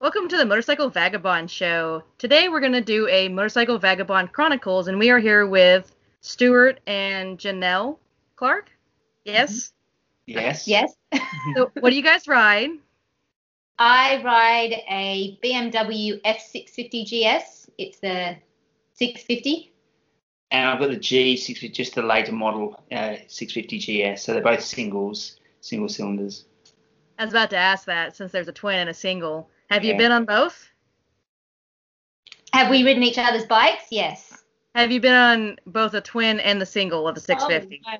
Welcome to the Motorcycle Vagabond Show. Today we're going to do a Motorcycle Vagabond Chronicles, and we are here with Stuart and Janelle Clark. Yes? Yes. Yes. So, what do you guys ride? I ride a BMW F650 GS. It's the 650. And I've got the G650, just the later model uh, 650 GS. So they're both singles, single cylinders. I was about to ask that since there's a twin and a single. Have you been on both? Have we ridden each other's bikes? Yes. Have you been on both the twin and the single of the 650? Oh,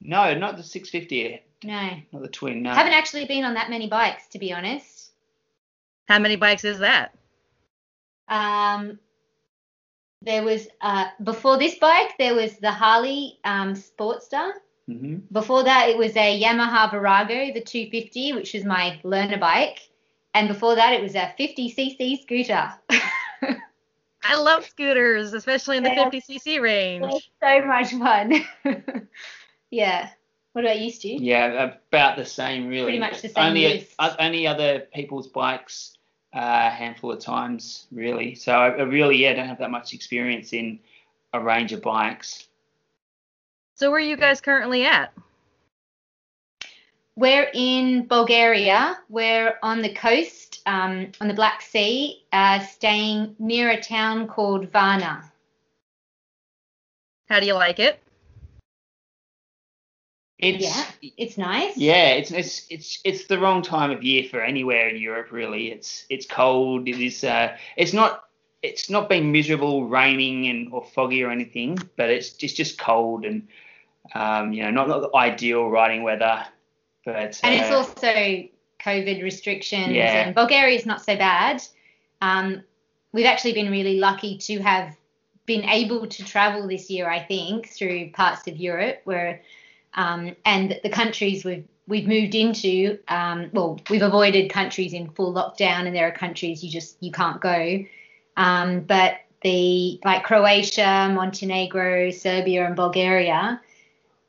No, not the 650, no. no. not the twin. No. Haven't actually been on that many bikes, to be honest. How many bikes is that? Um, there was uh, before this bike, there was the Harley um, Sportster. hmm Before that, it was a Yamaha Virago, the 250, which was my learner bike. And before that, it was a 50cc scooter. I love scooters, especially in the 50cc range. so much fun. yeah. What about you, Stu? Yeah, about the same, really. Pretty much the same Only, use. uh, only other people's bikes uh, a handful of times, really. So I, I really, yeah, don't have that much experience in a range of bikes. So, where are you guys currently at? We're in Bulgaria. We're on the coast, um, on the Black Sea, uh, staying near a town called Varna. How do you like it? It's, Yeah, it's nice. Yeah, it's it's it's it's the wrong time of year for anywhere in Europe. Really, it's it's cold. It is. Uh, it's not. It's not been miserable, raining and or foggy or anything, but it's just just cold and um, you know not not the ideal riding weather. But And it's uh, also COVID restrictions, Yeah. and Bulgaria is not so bad. Um, we've actually been really lucky to have been able to travel this year, I think, through parts of Europe where, um, and the countries we've we've moved into. Um, well, we've avoided countries in full lockdown, and there are countries you just you can't go. Um, but the like Croatia, Montenegro, Serbia, and Bulgaria,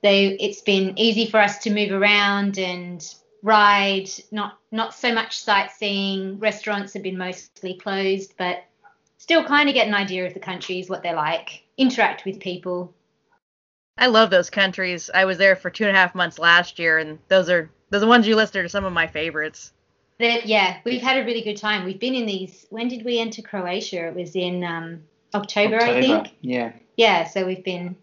they it's been easy for us to move around and ride. Not not so much sightseeing. Restaurants have been mostly closed, but still kind of get an idea of the countries, what they're like, interact with people. I love those countries. I was there for two and a half months last year, and those are those ones you listed are some of my favorites. They're, yeah, we've had a really good time. We've been in these. When did we enter Croatia? It was in um, October, I think. Yeah, Yeah, so we've been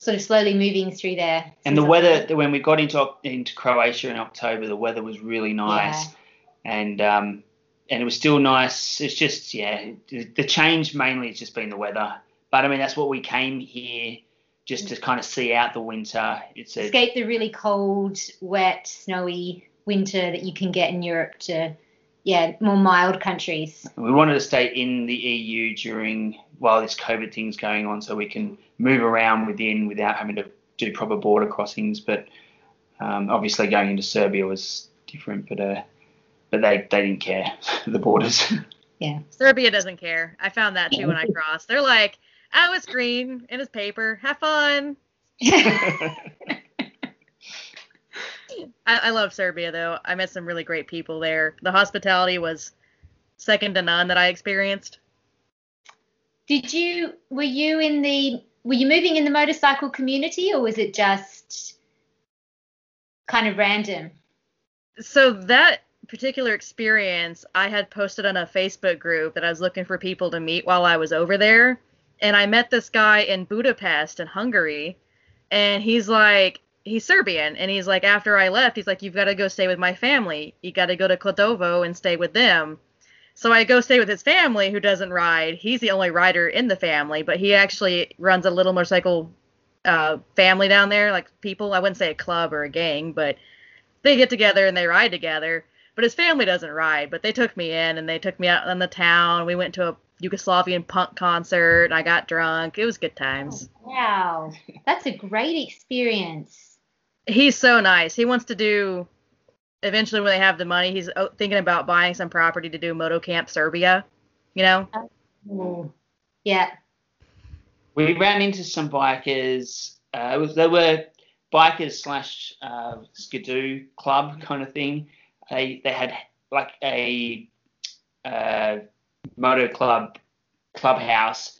sort of slowly moving through there. and the weather when we got into into Croatia in October, the weather was really nice, and um, and it was still nice. It's just yeah, the the change mainly has just been the weather. But I mean that's what we came here just to kind of see out the winter. It's a escape the really cold, wet, snowy winter that you can get in Europe to, yeah, more mild countries. we wanted to stay in the EU during while this COVID thing's going on, so we can move around within without having to do proper border crossings. But um, obviously going into Serbia was different, but uh, but they they didn't care the borders. Yeah. Serbia doesn't care. I found that too when I crossed. They're like, oh, it's green and it's paper. Have fun. I, I love Serbia though. I met some really great people there. The hospitality was second to none that I experienced. Did you were you in the were you moving in the motorcycle community or was it just kind of random? So that particular experience, I had posted on a Facebook group that I was looking for people to meet while I was over there, and I met this guy in Budapest in Hungary, and he's like he's Serbian, and he's like after I left, he's like you've got to go stay with my family. You got to go to Kladovo and stay with them. So I go stay with his family who doesn't ride. He's the only rider in the family, but he actually runs a little motorcycle uh, family down there, like people. I wouldn't say a club or a gang, but they get together and they ride together. But his family doesn't ride. But they took me in and they took me out in the town. We went to a Yugoslavian punk concert. I got drunk. It was good times. Wow. That's a great experience. He's so nice. He wants to do. Eventually, when they have the money, he's uh, thinking about buying some property to do Moto Camp Serbia. You know, Ooh. Yeah. we ran into some bikers. Uh, it was, they were bikers slash uh, skidoo club kind of thing. They they had like a uh, motor club clubhouse,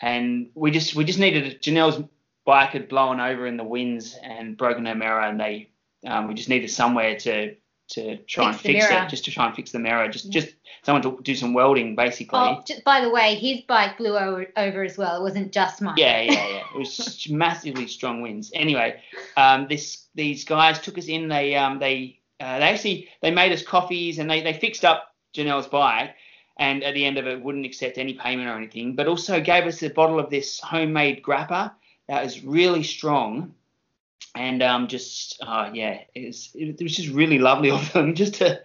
and we just we just needed Janelle's bike had blown over in the winds and broken her mirror, and they um, we just needed somewhere to to try Fix and fix it, just to try and fix the mirror, just just someone to do some welding basically. Oh, just, by the way, his bike blew over, over as well. It wasn't just mine. Yeah, yeah, yeah. It was massively strong winds. Anyway, um, this these guys took us in. They um they uh, they actually they made us coffees and they they fixed up Janelle's bike. And at the end of it, wouldn't accept any payment or anything, but also gave us a bottle of this homemade grappa that was really strong. And um, just uh, yeah, it was it was just really lovely of them. Just to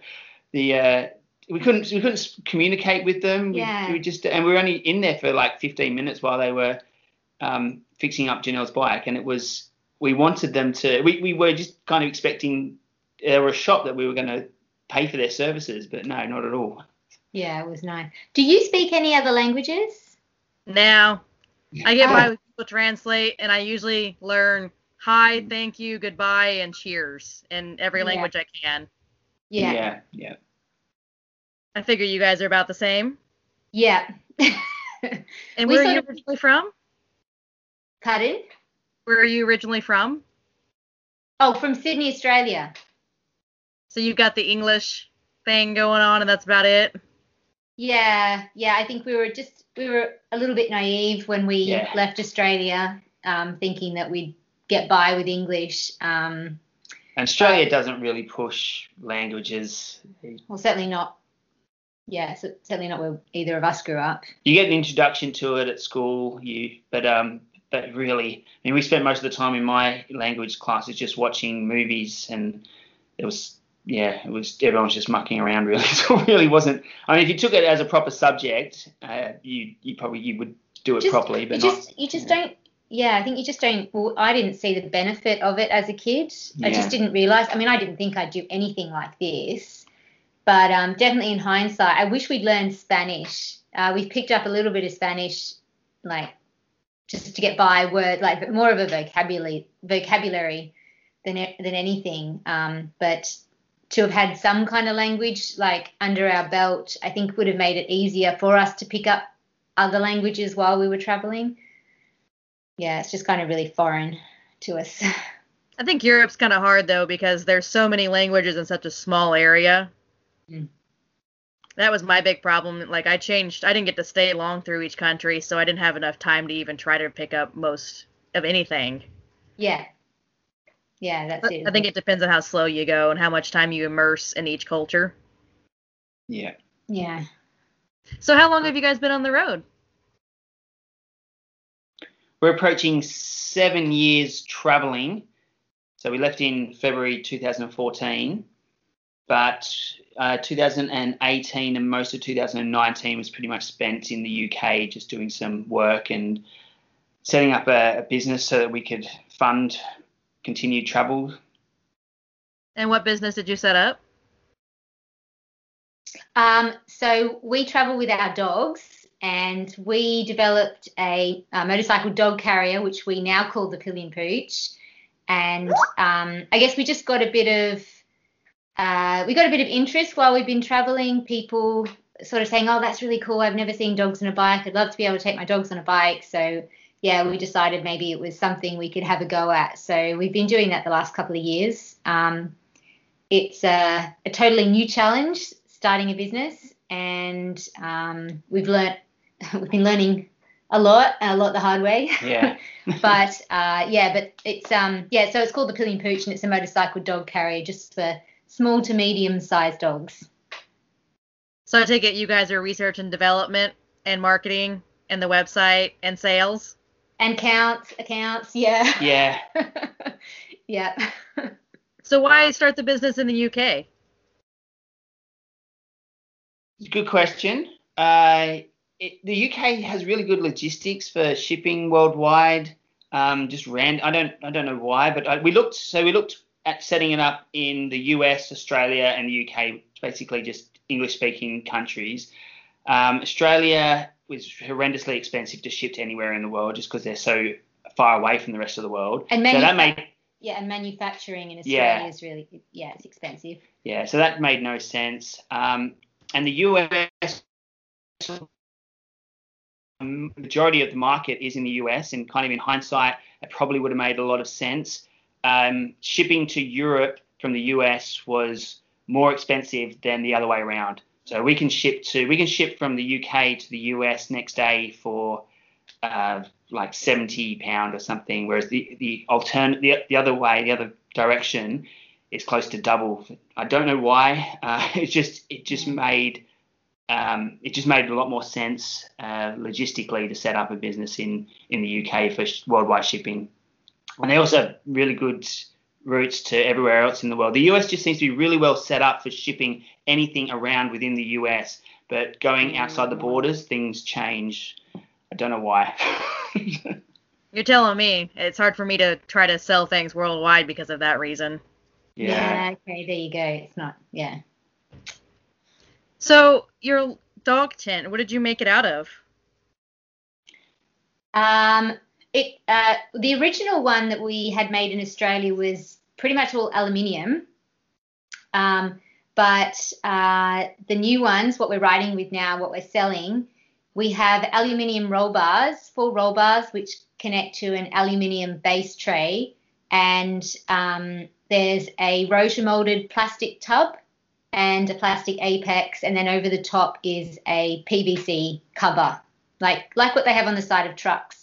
the uh, we couldn't we couldn't communicate with them. Yeah. we just and we were only in there for like 15 minutes while they were um, fixing up Janelle's bike, and it was we wanted them to. We, we were just kind of expecting there were a shop that we were going to pay for their services, but no, not at all. Yeah, it was nice. Do you speak any other languages? Now, I get Oh. by with Google Translate, and I usually learn hi, mm-hmm. thank you, goodbye, and cheers in every Yeah. language I can. Yeah. yeah, yeah. I figure you guys are about the same. Yeah. And We where are sort you of- originally from? Pardon? Where are you originally from? Oh, from Sydney, Australia. So you've got the English thing going on, and that's about it. Yeah, yeah. I think we were just we were a little bit naive when we Yeah. left Australia, um, thinking that we'd get by with English. Um, And Australia doesn't really push languages. well, certainly not. Yeah, so, certainly not where either of us grew up. You get an introduction to it at school, you but um but really, I mean, we spent most of the time in my language classes just watching movies, and it was yeah, it was everyone was just mucking around really. So it really wasn't. I mean, if you took it as a proper subject, uh, you you probably you would do it Just- properly, but you not. just you just yeah. don't. Yeah, I think you just don't. Well, I didn't see the benefit of it as a kid. I just didn't realize. I mean, I didn't think I'd do anything like this, but um, definitely in hindsight, I wish we'd learned Spanish. Uh, we've picked up a little bit of Spanish, like just to get by word, like more of a vocabulary vocabulary than than anything. Um, but to have had some kind of language like under our belt, I think would have made it easier for us to pick up other languages while we were traveling. Yeah, it's just kind of really foreign to us. I think Europe's kind of hard though because there's so many languages in such a small area. Mm. That was my big problem. Like I changed, I didn't get to stay long through each country, so I didn't have enough time to even try to pick up most of anything. yeah. Yeah, that's But it. I think it depends on how slow you go and how much time you immerse in each culture. Yeah. Yeah. So how long have you guys been on the road? We're approaching seven years traveling. So we left in February 2014, but uh, 2018 and most of 2019 was pretty much spent in the UK just doing some work and setting up a, a business so that we could fund continued travel. And what business did you set up? Um, so we travel with our dogs, and we developed a, uh motorcycle dog carrier, which we now call the Pillion Pooch. And um, I guess we just got a bit of uh, we got a bit of interest while we've been traveling. People sort of saying, "Oh, that's really cool. I've never seen dogs on a bike. I'd love to be able to take my dogs on a bike." So yeah, we decided maybe it was something we could have a go at. So we've been doing that the last couple of years. Um, it's a, a totally new challenge starting a business, and um, we've learned we've been learning a lot a lot the hard way. Yeah. but uh, yeah, but it's um yeah, so it's called the Pillion Pooch, and it's a motorcycle dog carrier just for small to medium sized dogs. So I take it you guys are research and development and marketing and the website and sales. And counts, accounts, yeah. yeah. yeah. So why start the business in the UK? Good question. Uh, it, the UK has really good logistics for shipping worldwide. Um, just ran. I don't. I don't know why, but I, we looked. So we looked at setting it up in the US, Australia, and the UK. Basically, just English-speaking countries. Um, Australia was horrendously expensive to ship to anywhere in the world, just because they're so far away from the rest of the world. And so that made Yeah, and manufacturing in Yeah. Australia is really yeah, it's expensive. Yeah, so that made no sense. Um, and the US majority of the market is in the US, and kind of in hindsight, it probably would have made a lot of sense. Um, shipping to Europe from the US was more expensive than the other way around. So we can ship to we can ship from the UK to the US next day for uh, like 70 pound or something, whereas the the alternate the, the other way the other direction is close to double. I don't know why. Uh, it just it just made um, it just made a lot more sense uh, logistically to set up a business in in the UK for sh- worldwide shipping, and they also have really good routes to everywhere else in the world. The US just seems to be really well set up for shipping anything around within the US, but going outside the borders, things change. I don't know why. You're telling me it's hard for me to try to sell things worldwide because of that reason. Yeah. okay, there you go. It's not, yeah. So your dog tent, what did you make it out of? Um, it uh, the original one that we had made in Australia was pretty much all aluminium. Um, but uh, the new ones, what we're riding with now, what we're selling, we have aluminium roll bars, full roll bars, which connect to an aluminium base tray, and um, there's a rotomolded plastic tub and a plastic apex, and then over the top is a PVC cover, like like what they have on the side of trucks.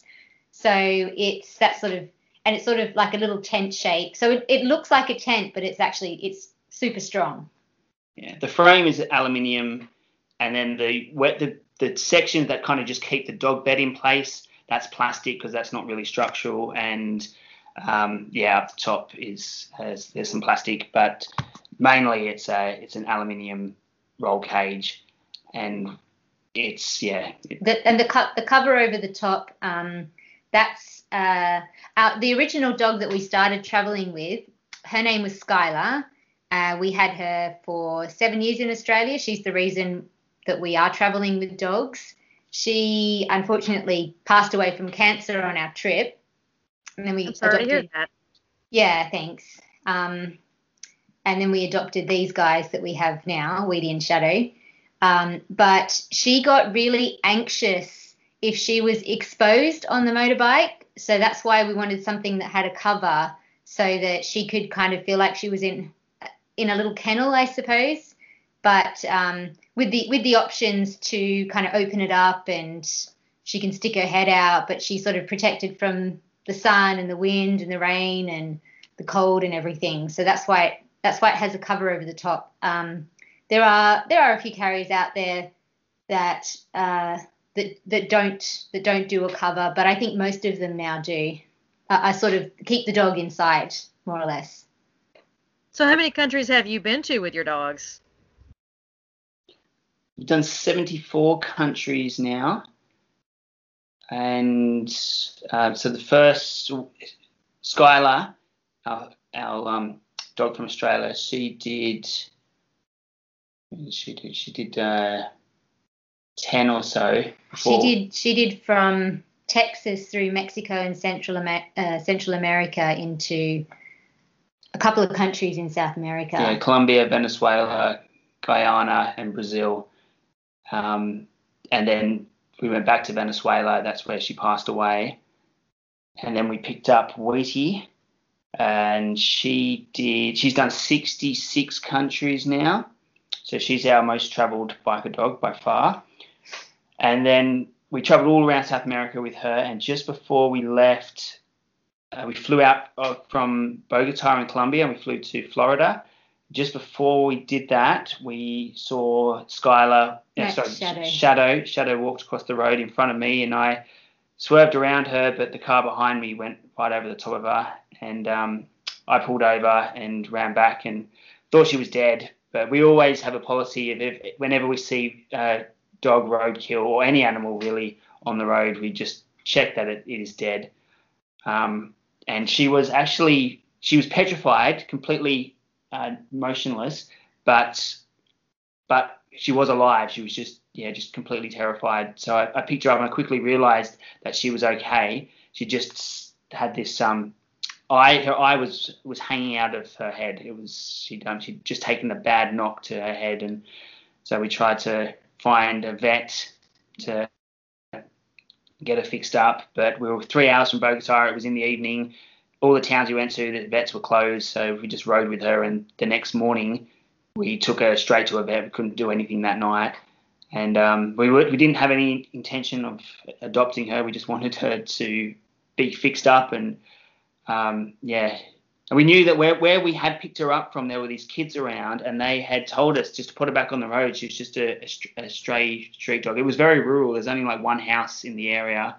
So it's that sort of, and it's sort of like a little tent shape. So it, it looks like a tent, but it's actually it's super strong. Yeah, the frame is aluminium, and then the wet the the sections that kind of just keep the dog bed in place that's plastic because that's not really structural and um, yeah up the top is has there's some plastic but mainly it's a it's an aluminium roll cage and it's yeah it, the, and the co- the cover over the top um, that's uh, our, the original dog that we started traveling with her name was Skylar. Uh, we had her for seven years in Australia. She's the reason that we are traveling with dogs. She unfortunately passed away from cancer on our trip. And then we I'm sorry adopted to hear that. yeah thanks. Um, and then we adopted these guys that we have now, Weedy and Shadow. Um, but she got really anxious if she was exposed on the motorbike. So that's why we wanted something that had a cover so that she could kind of feel like she was in in a little kennel, I suppose. But um, with the with the options to kind of open it up and she can stick her head out, but she's sort of protected from the sun and the wind and the rain and the cold and everything. So that's why it, that's why it has a cover over the top. Um, there are there are a few carriers out there that uh, that that don't that don't do a cover, but I think most of them now do. Uh, I sort of keep the dog inside more or less. So how many countries have you been to with your dogs? we've done 74 countries now and uh, so the first Skylar our, our um, dog from Australia. She did. She did. She did uh, ten or so. Before. She did. She did from Texas through Mexico and Central Amer- uh, Central America into a couple of countries in South America. Yeah, Colombia, Venezuela, Guyana, and Brazil. Um, and then we went back to Venezuela. That's where she passed away. And then we picked up Wheaty, and she did. She's done 66 countries now, so she's our most travelled biker dog by far. And then we travelled all around South America with her, and just before we left, uh, we flew out uh, from Bogota in Colombia, and we flew to Florida. Just before we did that, we saw Skylar, No, sorry, Shadow. Shadow. Shadow walked across the road in front of me, and I swerved around her, but the car behind me went right over the top of her, and um, I pulled over and ran back and thought she was dead. But we always have a policy of if, whenever we see uh, dog roadkill or any animal really on the road, we just check that it, it is dead. Um, and she was actually she was petrified, completely uh, motionless, but but she was alive. She was just yeah, just completely terrified. So I, I picked her up and I quickly realised that she was okay. She just had this um eye. Her eye was was hanging out of her head. It was she'd um she'd just taken a bad knock to her head and So we tried to find a vet to get her fixed up, but we were three hours from Bogota. It was in the evening. All the towns we went to, the vets were closed, so we just rode with her. And the next morning, we took her straight to a vet. We couldn't do anything that night, and um, we were, we didn't have any intention of adopting her. We just wanted her to be fixed up, and um, yeah, and we knew that where, where we had picked her up from, there were these kids around, and they had told us just to put her back on the road. She was just a, a, stray street dog. It was very rural. There's only like one house in the area,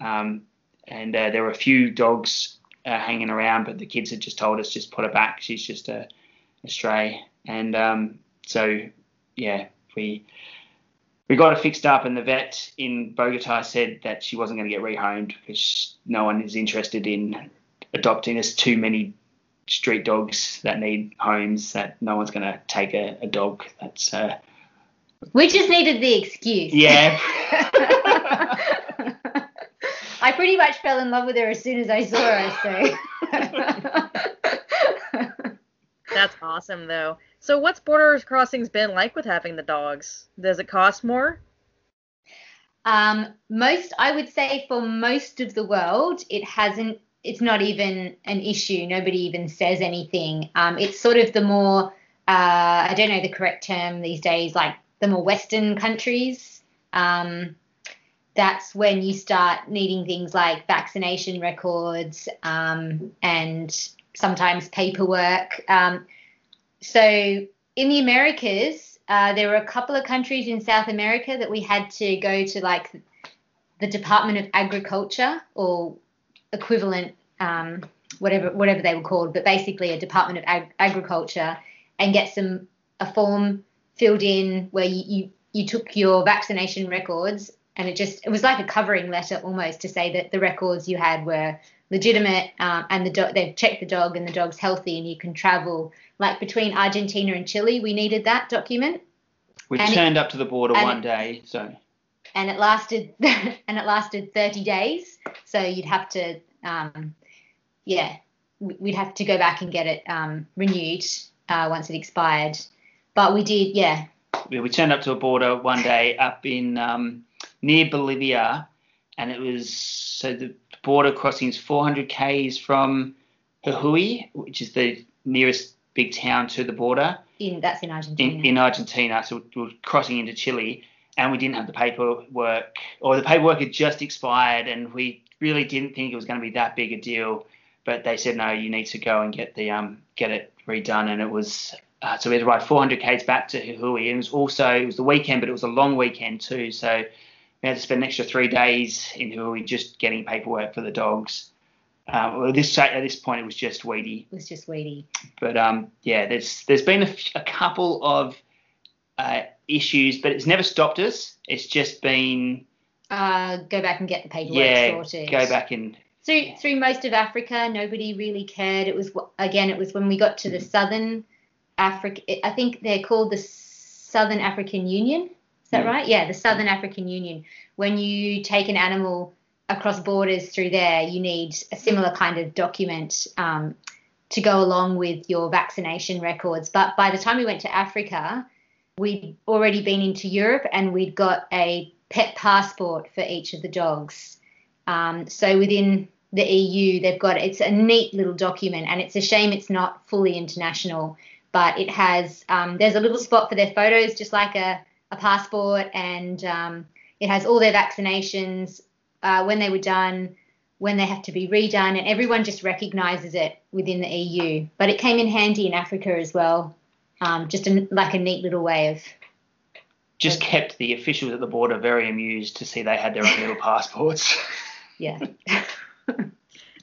um, and uh, there were a few dogs uh, hanging around, but the kids had just told us just put her back. She's just a, a stray, and um, so yeah, we we got her fixed up, and the vet in Bogota said that she wasn't going to get rehomed because no one is interested in adopting. There's too many street dogs that need homes that no one's going to take a, a dog. That's uh, we just needed the excuse. Yeah. I pretty much fell in love with her as soon as i saw her so that's awesome though. So what's border crossings been like with having the dogs? Does it cost more? Um, most i would say for most of the world it hasn't it's not even an issue. Nobody even says anything. Um, it's sort of the more uh, I don't know the correct term these days, like the more Western countries. Um, that's when you start needing things like vaccination records um, and sometimes paperwork. Um, so in the Americas, uh, there were a couple of countries in South America that we had to go to like the Department of Agriculture or equivalent, um, whatever whatever they were called, but basically a Department of Ag- Agriculture, and get some a form filled in where you, you you took your vaccination records, and it just it was like a covering letter almost to say that the records you had were legitimate, um, and the do- they've checked the dog and the dog's healthy, and you can travel. Like between Argentina and Chile, we needed that document. We and turned it, up to the border one day, so and it lasted and it lasted 30 days. So you'd have to, um, yeah, we'd have to go back and get it um, renewed uh, once it expired. But we did, yeah. yeah. We turned up to a border one day up in um, near Bolivia, and it was so the border crossing is 400 k's from Jujuy, which is the nearest big town to the border. In that's in Argentina. In, in Argentina, so we're crossing into Chile and we didn't have the paperwork, or the paperwork had just expired, and we really didn't think it was going to be that big a deal. But they said no, you need to go and get the um get it redone, and it was uh, so we had to ride 400 k's back to. And it was also it was the weekend, but it was a long weekend too, so we had to spend an extra three days in Jujuy just getting paperwork for the dogs. Um, well, this at this point it was just weedy. It was just weedy. But um, yeah, there's there's been a, a couple of uh, issues, but it's never stopped us. It's just been uh, go back and get the paperwork yeah, sorted. go back and through yeah. through most of Africa, nobody really cared. It was again, it was when we got to the southern Africa. I think they're called the Southern African Union. Is that yeah. right? Yeah, the Southern African Union. When you take an animal across borders through there, you need a similar kind of document um, to go along with your vaccination records. But by the time we went to Africa, we'd already been into Europe and we'd got a pet passport for each of the dogs. Um, so within the EU, they've got it's a neat little document, and it's a shame it's not fully international, but it has um, there's a little spot for their photos, just like a, a passport, and um, it has all their vaccinations, uh, when they were done, when they have to be redone, and everyone just recognises it within the EU. But it came in handy in Africa as well um, just a, like a neat little way of. Just of, kept the officials at the border very amused to see they had their own little passports. Yeah.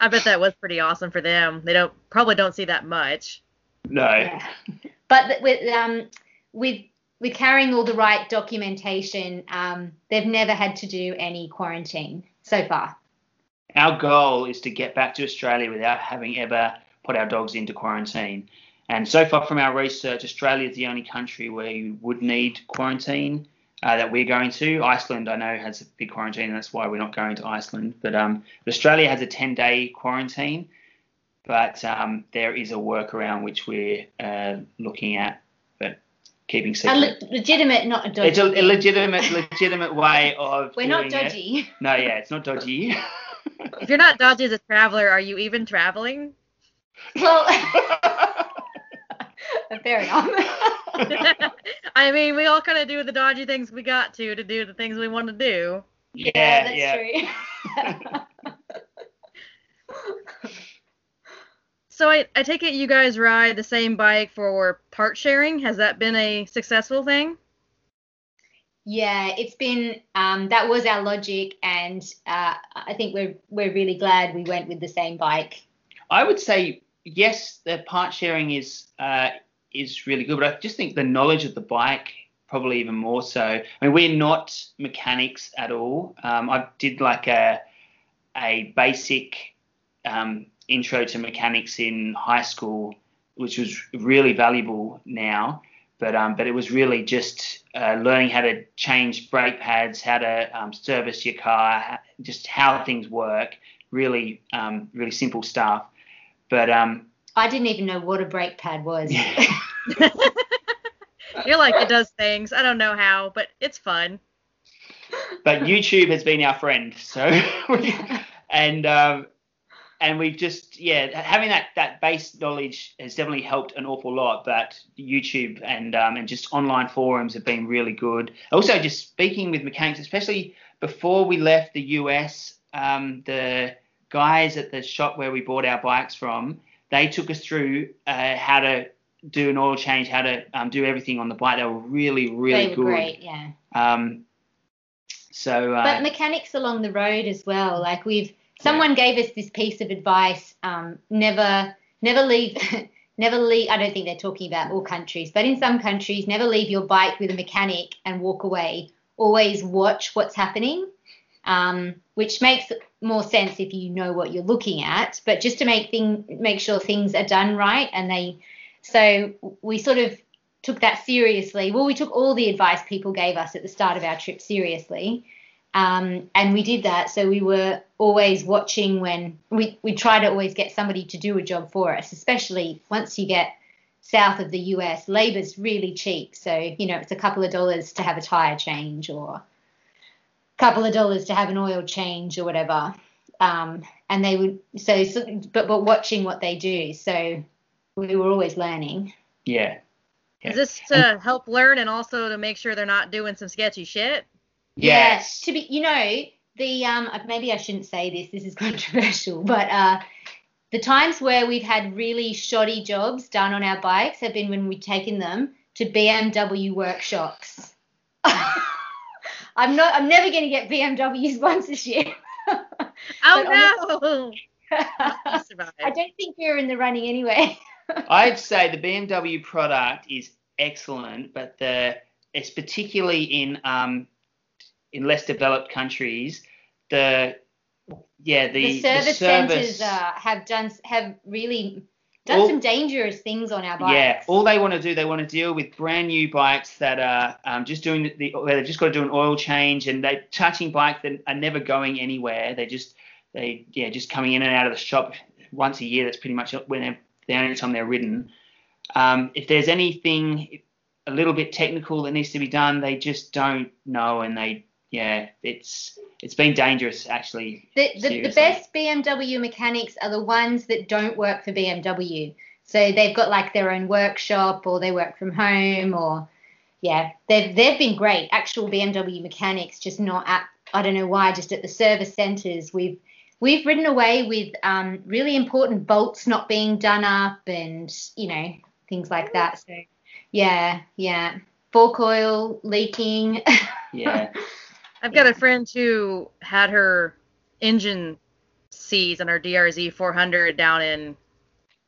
I bet that was pretty awesome for them. They don't probably don't see that much. No. Yeah. But with um with with carrying all the right documentation, um, they've never had to do any quarantine so far. Our goal is to get back to Australia without having ever put our dogs into quarantine. And so far from our research, Australia is the only country where you would need quarantine uh, that we're going to. Iceland, I know, has a big quarantine, and that's why we're not going to Iceland. But, um, but Australia has a 10 day quarantine, but um, there is a workaround which we're uh, looking at. But keeping A secret. le- legitimate, not a dodgy. it's a, a legitimate, legitimate way of. We're not doing it. dodgy. No, yeah, it's not dodgy. If you're not dodgy as a traveler, are you even traveling? Well, fair enough. I mean, we all kind of do the dodgy things we got to to do the things we want to do. yeah, that's yeah. true. So I, I take it you guys ride the same bike for part sharing. Has that been a successful thing? Yeah, it's been um, that was our logic, and uh, I think we're we're really glad we went with the same bike. I would say yes, the part sharing is uh, is really good, but I just think the knowledge of the bike probably even more so. I mean, we're not mechanics at all. Um, I did like a a basic um, intro to mechanics in high school, which was really valuable now. But um, but it was really just uh, learning how to change brake pads, how to um, service your car, just how things work. Really um, really simple stuff. But um, I didn't even know what a brake pad was. You're like it does things. I don't know how, but it's fun. but YouTube has been our friend. So and um, and we've just yeah having that that base knowledge has definitely helped an awful lot. But YouTube and um, and just online forums have been really good. Also, just speaking with mechanics, especially before we left the US, um, the guys at the shop where we bought our bikes from, they took us through uh, how to do an oil change, how to um, do everything on the bike. They were really really they were good. great, yeah. Um, so uh, but mechanics along the road as well. Like we've someone gave us this piece of advice: um, never, never leave, never leave. I don't think they're talking about all countries, but in some countries, never leave your bike with a mechanic and walk away. Always watch what's happening, um, which makes more sense if you know what you're looking at. But just to make thing, make sure things are done right, and they, so we sort of took that seriously. Well, we took all the advice people gave us at the start of our trip seriously. Um, and we did that. So we were always watching when we, we try to always get somebody to do a job for us, especially once you get south of the US. Labor's really cheap. So, you know, it's a couple of dollars to have a tire change or couple of dollars to have an oil change or whatever. Um, and they would, so, so, but, but watching what they do. So we were always learning. yeah, Is this to help learn and also to make sure they're not doing some sketchy shit? yes, Yeah, to be, you know, the um, uh, maybe I shouldn't say this. This is controversial, but uh, the times where we've had really shoddy jobs done on our bikes have been when we've taken them to BMW workshops. I'm not. I'm never going to get BMW sponsorship. Oh But no! I don't think we're in the running anyway. I'd say the BMW product is excellent, but the it's particularly in um in less developed countries the yeah the, the service, service- centres uh, have done have really done All- some dangerous things on our bikes. Yeah, all they want to do, they want to deal with brand new bikes that are um, just doing the, the, where they've just got to do an oil change, and they're touching bikes that are never going anywhere. They just, they, yeah, just coming in and out of the shop once a year. That's pretty much when they're, the only time they're ridden. Um, if there's anything a little bit technical that needs to be done, they just don't know, and they, yeah, it's it's been dangerous actually. The, the, the best BMW mechanics are the ones that don't work for BMW. So they've got like their own workshop or they work from home or yeah, they've they've been great. Actual BMW mechanics, just not at I don't know why, just at the service centres. We've we've ridden away with um, really important bolts not being done up and you know things like that. So yeah, yeah, fork oil leaking. Yeah, I've got a friend who had her engine seized on her DRZ 400 down in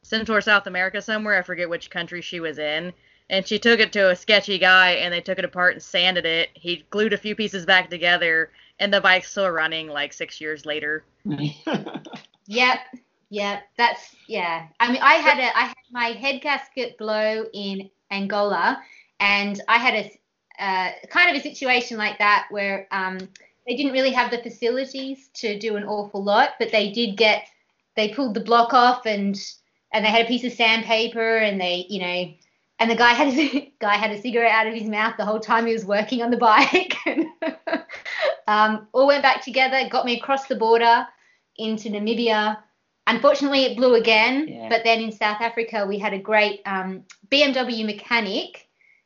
Central or South America somewhere. I forget which country she was in. And she took it to a sketchy guy, and they took it apart and sanded it. He glued a few pieces back together, and the bike's still running like six years later. Yep, yep. That's yeah. I mean, I had a I had my head gasket blow in Angola, and I had a uh, kind of a situation like that where um, they didn't really have the facilities to do an awful lot, but they did get they pulled the block off and and they had a piece of sandpaper and they you know and the guy had a guy had a cigarette out of his mouth the whole time he was working on the bike. um, all went back together, got me across the border into Namibia. Unfortunately, it blew again. Yeah. But then in South Africa, we had a great um, BMW mechanic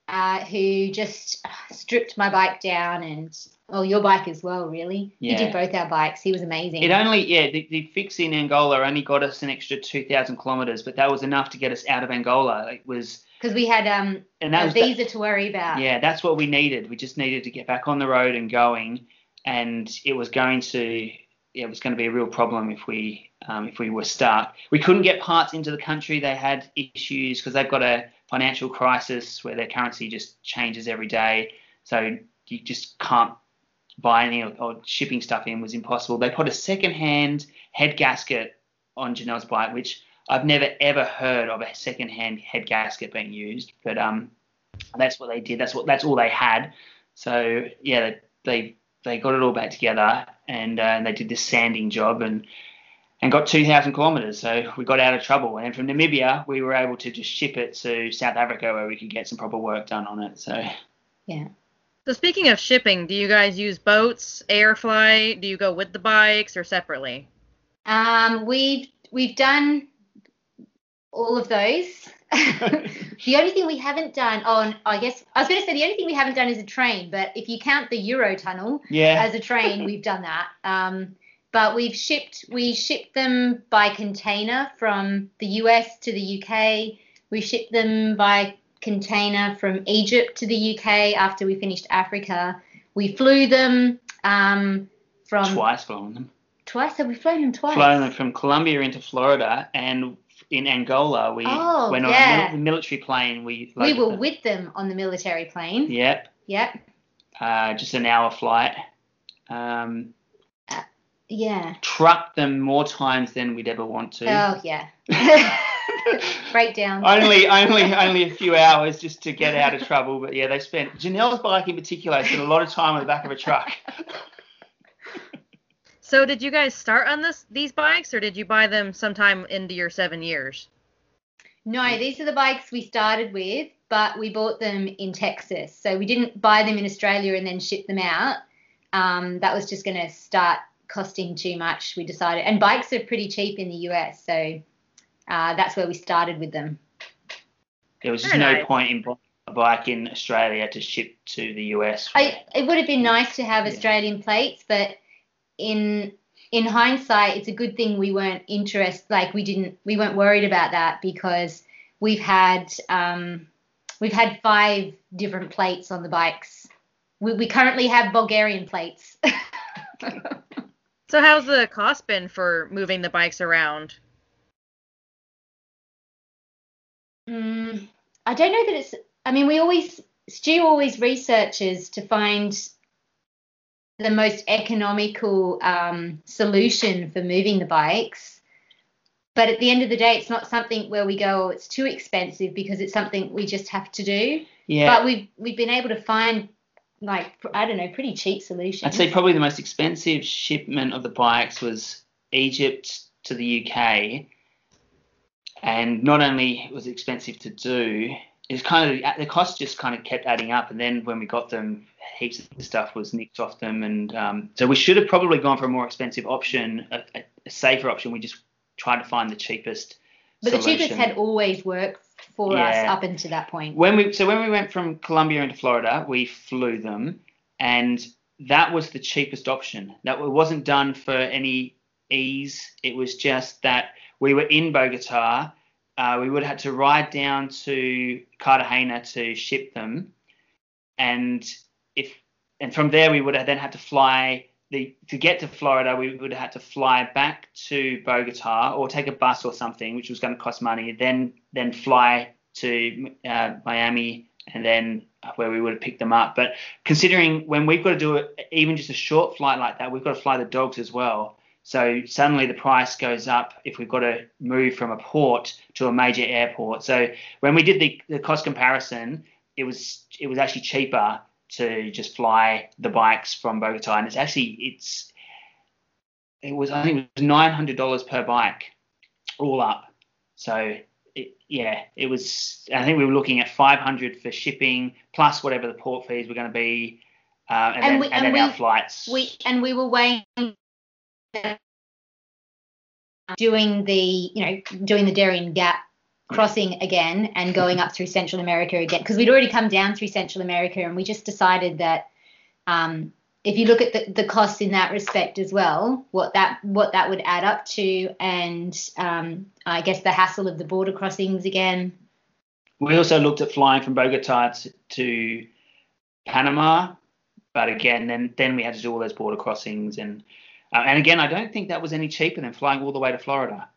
uh, who just stripped my bike down and well, your bike as well, really. He did both our bikes. He was amazing. It only, yeah, the, the fix in Angola only got us an extra 2,000 kilometres, but that was enough to get us out of Angola. It was, Because we had um, and that a visa to worry about. yeah, that's what we needed. We just needed to get back on the road and going, and it was going to, yeah, it was going to be a real problem if we, um, if we were stuck. We couldn't get parts into the country. They had issues because they've got a financial crisis where their currency just changes every day, so you just can't buy any or, or shipping stuff in was impossible. They put a second-hand head gasket on Janelle's bike, which I've never ever heard of a second-hand head gasket being used, but um, that's what they did. That's what that's all they had. So yeah, they they got it all back together and uh, and they did this sanding job and and got 2,000 kilometres. So we got out of trouble. And from Namibia, we were able to just ship it to South Africa where we could get some proper work done on it. So Yeah. So speaking of shipping, do you guys use boats, air flight? Do you go with the bikes or separately? Um, we've we've done all of those. the only thing we haven't done on, I guess I was going to say the only thing we haven't done is a train, but if you count the Eurotunnel yeah, as a train, we've done that. Um, but we've shipped we shipped them by container from the US to the UK. We shipped them by container from Egypt to the UK after we finished Africa. We flew them um, from twice flown them. twice. Have we flown them twice? Flown them from Colombia into Florida and in Angola we Oh, went on yeah. a mil- military plane. We We were them. with them on the military plane. Yep, Yep. uh, just an hour flight. Um, Yeah. trucked them more times than we'd ever want to. Oh yeah. Breakdown. only only only a few hours just to get out of trouble. But yeah, they spent Janelle's bike in particular spent a lot of time on the back of a truck. So did you guys start on this these bikes or did you buy them sometime into your seven years? No, these are the bikes we started with, but we bought them in Texas. So we didn't buy them in Australia and then ship them out. Um, that was just going to start costing too much. We decided, and bikes are pretty cheap in the US, so uh, that's where we started with them. There was just no nice. point in buying a bike in Australia to ship to the US. I, it would have been nice to have Yeah. Australian plates, but in in hindsight, it's a good thing we weren't interested. Like we didn't, we weren't worried about that because we've had um, we've had five different plates on the bikes. We, we currently have Bulgarian plates. So how's the cost been for moving the bikes around? Mm, I don't know that it's. I mean, we always Stu always researches to find the most economical um, solution for moving the bikes. But at the end of the day, it's not something where we go, oh, it's too expensive because it's something we just have to do. yeah, But we've we've been able to find like I don't know, pretty cheap solution. I'd say probably the most expensive shipment of the bikes was Egypt to the UK, and not only was it expensive to do, it's kind of the cost just kind of kept adding up. And then when we got them, heaps of stuff was nicked off them, and um, so we should have probably gone for a more expensive option, a, a, a safer option. We just tried to find the cheapest. but the cheapest had always worked for us up until that point. When we so when we went from Colombia into Florida, we flew them, and that was the cheapest option. That it wasn't done for any ease. It was just that we were in Bogota. Uh, we would have had to ride down to Cartagena to ship them, and if and from there we would have then had to fly the to get to Florida. We would have had to fly back to Bogota or take a bus or something, which was going to cost money. Then then fly to uh, Miami and then where we would have picked them up. But considering when we've got to do it, even just a short flight like that, we've got to fly the dogs as well. So suddenly the price goes up if we've got to move from a port to a major airport. So when we did the, the cost comparison, it was it was actually cheaper to just fly the bikes from Bogota, and it's actually it's it was I think it was nine hundred dollars per bike, all up. So it, yeah, it was. I think we were looking at 500 for shipping plus whatever the port fees were going to be, uh, and, And then, we- and and then we- our flights. We and we were weighing doing the you know doing the Darien Gap crossing again and going up through Central America again because we'd already come down through Central America and we just decided that um, if you look at the, the costs in that respect as well, what that what that would add up to, and um, I guess the hassle of the border crossings again. We also looked at flying from Bogota to Panama, but again, then then we had to do all those border crossings, and uh, and again, I don't think that was any cheaper than flying all the way to Florida.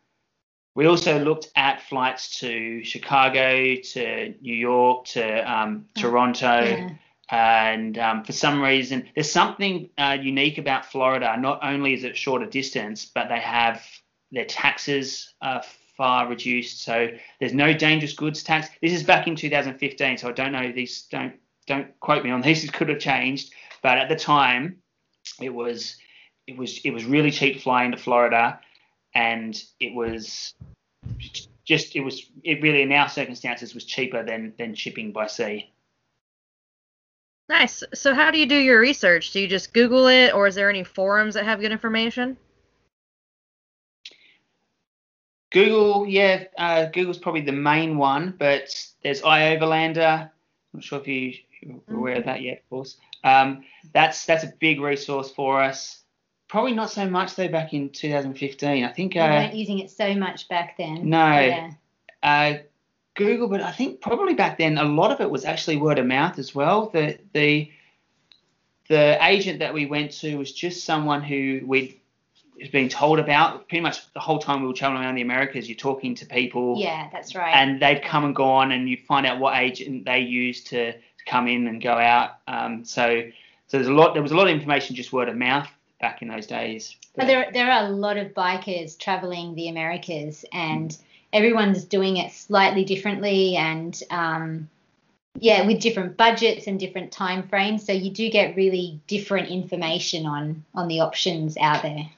We also looked at flights to Chicago, to New York, to um, Toronto, Yeah. and um, for some reason, there's something uh, unique about Florida. Not only is it shorter distance, but they have their taxes are far reduced. So there's no dangerous goods tax. This is back in 2015, so I don't know. These don't don't quote me on these. It could have changed, but at the time, it was it was it was really cheap flying to Florida, and it was just it was it really in our circumstances was cheaper than than shipping by sea. Nice. So how do you do your research? Do you just Google it, or is there any forums that have good information? Google, yeah, uh, Google's probably the main one, but there's iOverlander. I'm not sure if you, you're aware of that yet, of course. Um, that's that's a big resource for us. Probably not so much though back in 2015. I think we uh, weren't using it so much back then. No. Yeah. uh, Google, but I think probably back then a lot of it was actually word of mouth as well. The the the agent that we went to was just someone who we'd been told about pretty much the whole time we were traveling around the Americas. You're talking to people, Yeah, that's right. and they'd come and gone, and you'd find out what agent they used to, to come in and go out. Um, so so there's a lot. There was a lot of information just word of mouth back in those days. But there, there are a lot of bikers traveling the Americas, and everyone's doing it slightly differently, and um, yeah, with different budgets and different time frames. So you do get really different information on on the options out there.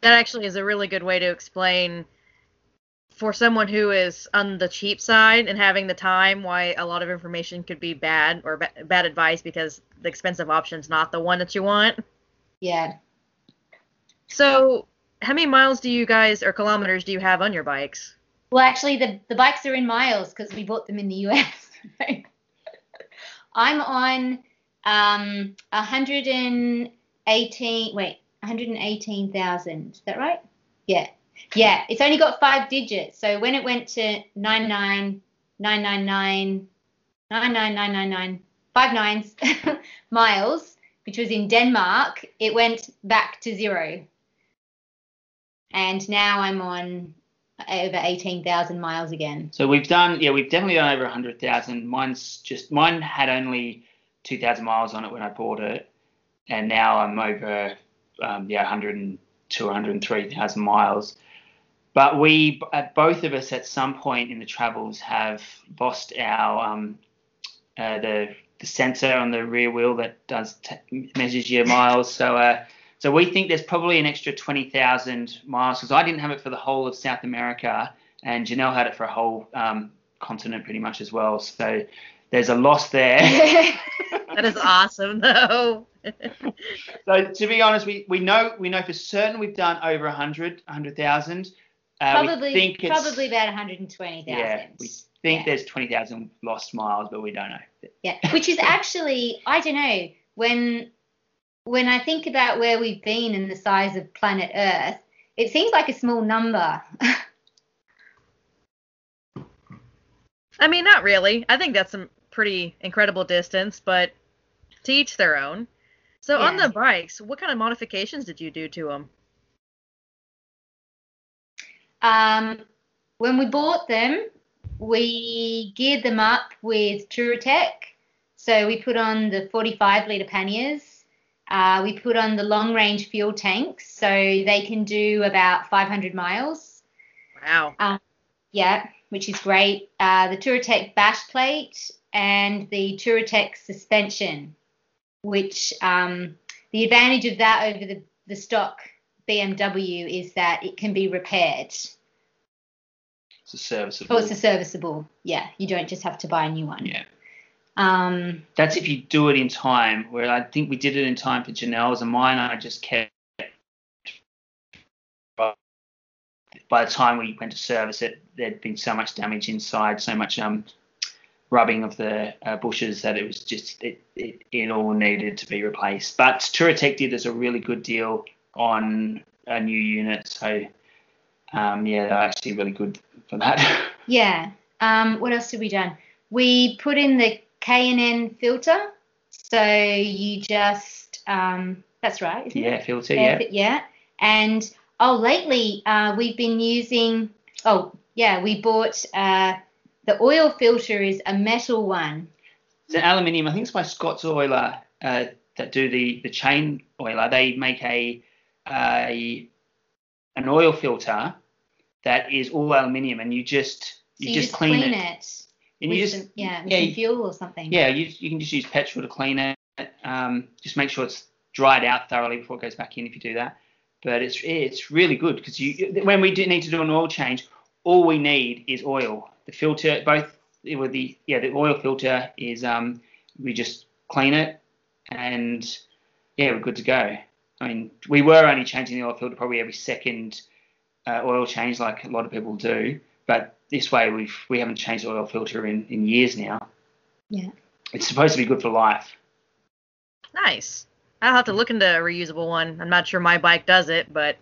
That actually is a really good way to explain for someone who is on the cheap side and having the time why a lot of information could be bad or ba- bad advice because the expensive option's not the one that you want. Yeah. So, how many miles do you guys or kilometers do you have on your bikes? Well, actually, the the bikes are in miles because we bought them in the US. I'm on um 118. Wait, 118,000. Is that right? Yeah. Yeah. It's only got five digits. So when it went to 99999 99999 five nines miles, which was in Denmark, it went back to zero. And now I'm on over 18,000 miles again. So we've done, yeah, we've definitely done over 100,000. Mine's just, mine had only 2,000 miles on it when I bought it. And now I'm over, um, yeah, 102, 103,000 miles. But we, uh, both of us at some point in the travels have lost our, um, uh, the, the sensor on the rear wheel that does t- measures your miles. So, uh, so we think there's probably an extra 20,000 miles because I didn't have it for the whole of South America and Janelle had it for a whole um, continent pretty much as well. So there's a loss there. That is awesome, though. so to be honest, we, we know we know for certain we've done over 100, 100,000. Uh, probably, we think it's, probably about 120,000. Yeah, we think Yeah. there's 20,000 lost miles, but we don't know. Yeah, which is actually, I don't know, when when I think about where we've been and the size of planet Earth, it seems like a small number. I mean, not really. I think that's some pretty incredible distance, but to each their own. So on the bikes, what kind of modifications did you do to them? Um, when we bought them, we geared them up with Touratech. So we put on the 45 litre panniers. Uh, we put on the long range fuel tanks, so they can do about 500 miles. Wow. Yeah, which is great. Uh, the Touratech bash plate and the Touratech suspension, which um, the advantage of that over the, the stock BMW is that it can be repaired. It's a serviceable. Oh, it's a serviceable. Yeah, you don't just have to buy a new one. yeah. Um, That's if you do it in time. Where I think we did it in time for Janelle's and mine. I just kept. By the time we went to service it, there'd been so much damage inside, so much um, rubbing of the uh, bushes that it was just it, it, it all needed to be replaced. But Touratech did us a really good deal on a new unit, so um, yeah, they're actually really good for that. yeah. Um, what else have we done? We put in the K and N filter, so you just um, that's right. Isn't yeah, it? filter, yeah. yeah. And oh, lately uh, we've been using. Oh, yeah, we bought uh, the oil filter is a metal one. It's an aluminium. I think it's by Scottoiler uh, that do the the chain oiler. They make a a an oil filter that is all aluminium, and you just So you, just, clean, it. And you just some, yeah, yeah, you- fuel or something. yeah, you you can just use petrol to clean it. Um, just make sure it's dried out thoroughly before it goes back in. If you do that, but it's it's really good because you when we do need to do an oil change, all we need is oil. The filter, both with the yeah the oil filter is um we just clean it and yeah we're good to go. I mean we were only changing the oil filter probably every second uh, oil change like a lot of people do, but this way we've we haven't changed the oil filter in in years now. Yeah. It's supposed to be good for life. Nice. I'll have to look into a reusable one. I'm not sure my bike does it, but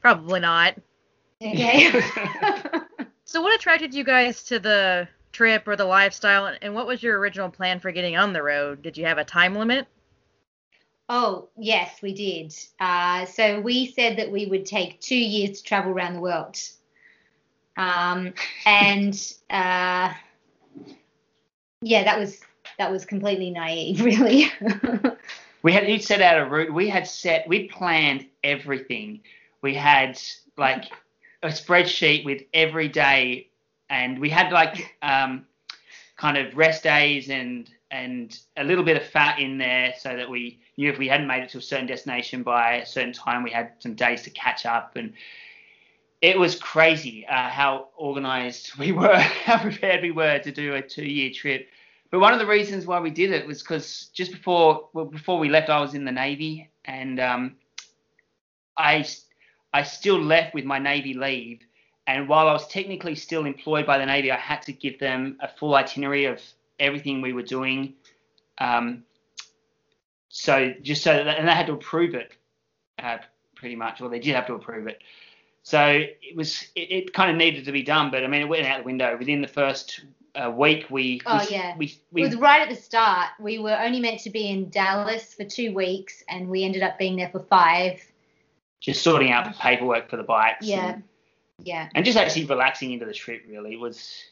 probably not. Okay. So, what attracted you guys to the trip or the lifestyle, and- and what was your original plan for getting on the road? Did you have a time limit? Oh, yes, we did. Uh, so we said that we would take two years to travel around the world. Um, and uh, yeah, that was that was completely naive, really. We had you'd set out a route. We had set. We planned everything. We had like a spreadsheet with every day, and we had like um, kind of rest days and and a little bit of fat in there so that we knew if we hadn't made it to a certain destination by a certain time, we had some days to catch up and. It was crazy uh, how organised we were, how prepared we were to do a two-year trip. But one of the reasons why we did it was because just before well, before we left, I was in the Navy, and um, I I still left with my Navy leave. And while I was technically still employed by the Navy, I had to give them a full itinerary of everything we were doing. Um, so just so that, and they had to approve it, uh, pretty much, or they did have to approve it. So it was it, it kind of needed to be done, but I mean it went out the window within the first uh, week. We Oh, we, yeah. we, it we was right at the start. We were only meant to be in Dallas for two weeks, and we ended up being there for five. just sorting out the paperwork for the bikes. Yeah, And, yeah, and just actually relaxing into the trip really it was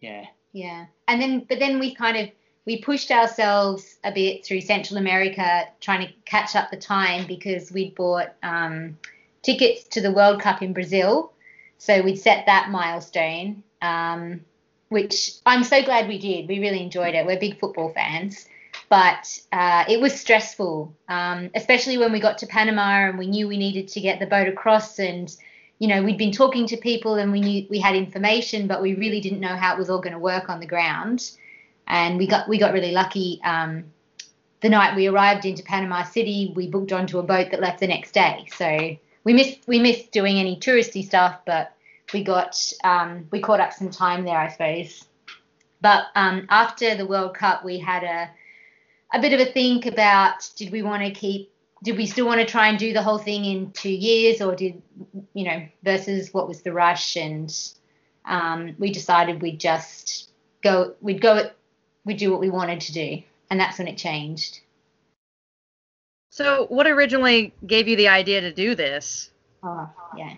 yeah. Yeah. And then, but then we kind of we pushed ourselves a bit through Central America, trying to catch up the time because we'd bought um, tickets to the World Cup in Brazil, so we'd set that milestone. Um, which I'm so glad we did. We really enjoyed it. We're big football fans. But uh, it was stressful, um, especially when we got to Panama and we knew we needed to get the boat across. And, you know, we'd been talking to people and we knew we had information, but we really didn't know how it was all going to work on the ground. And we got we got really lucky. Um, the night we arrived into Panama City, we booked onto a boat that left the next day. So we missed we missed doing any touristy stuff, but we got um, we caught up some time there, I suppose. But um, after the World Cup, we had a a bit of a think about did we want to keep did we still want to try and do the whole thing in two years or did you know versus what was the rush and um, we decided we'd just go we'd go we'd do what we wanted to do and that's when it changed So, what originally gave you the idea to do this? oh yeah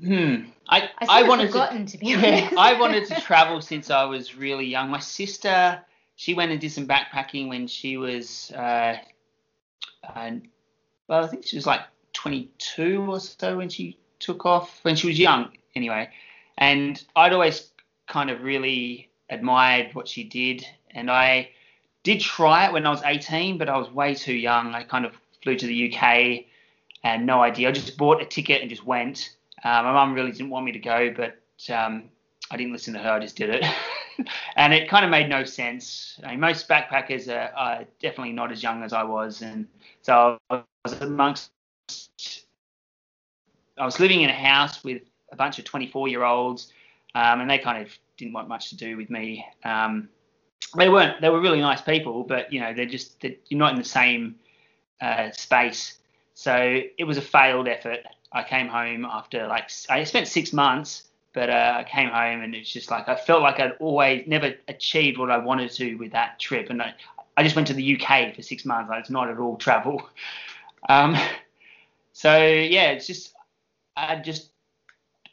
Hmm. I I, I wanted to forgotten to, be yeah, honest I wanted to travel since I was really young. My sister, she went and did some backpacking when she was, uh, uh, well, I think she was like 22 or so when she took off, when she was young anyway. And I'd always kind of really admired what she did. And I did try it when I was 18, but I was way too young. I kind of flew to the UK and no idea. I just bought a ticket and just went. Uh, my mum really didn't want me to go, but um, I didn't listen to her. I just did it, and it kind of made no sense. I mean, most backpackers are, are, definitely not as young as I was, and so I was amongst. I was living in a house with a bunch of 24 year olds, um, and they kind of didn't want much to do with me. Um, they weren't. They were really nice people, but you know, they're just they're, you're not in the same uh, space. So it was a failed effort. I came home after like I spent six months, but uh, I came home and it's just like I felt like I'd always never achieved what I wanted to with that trip, and I, I just went to the UK for six months. Like, it's not at all travel. Um, so yeah, it's just I just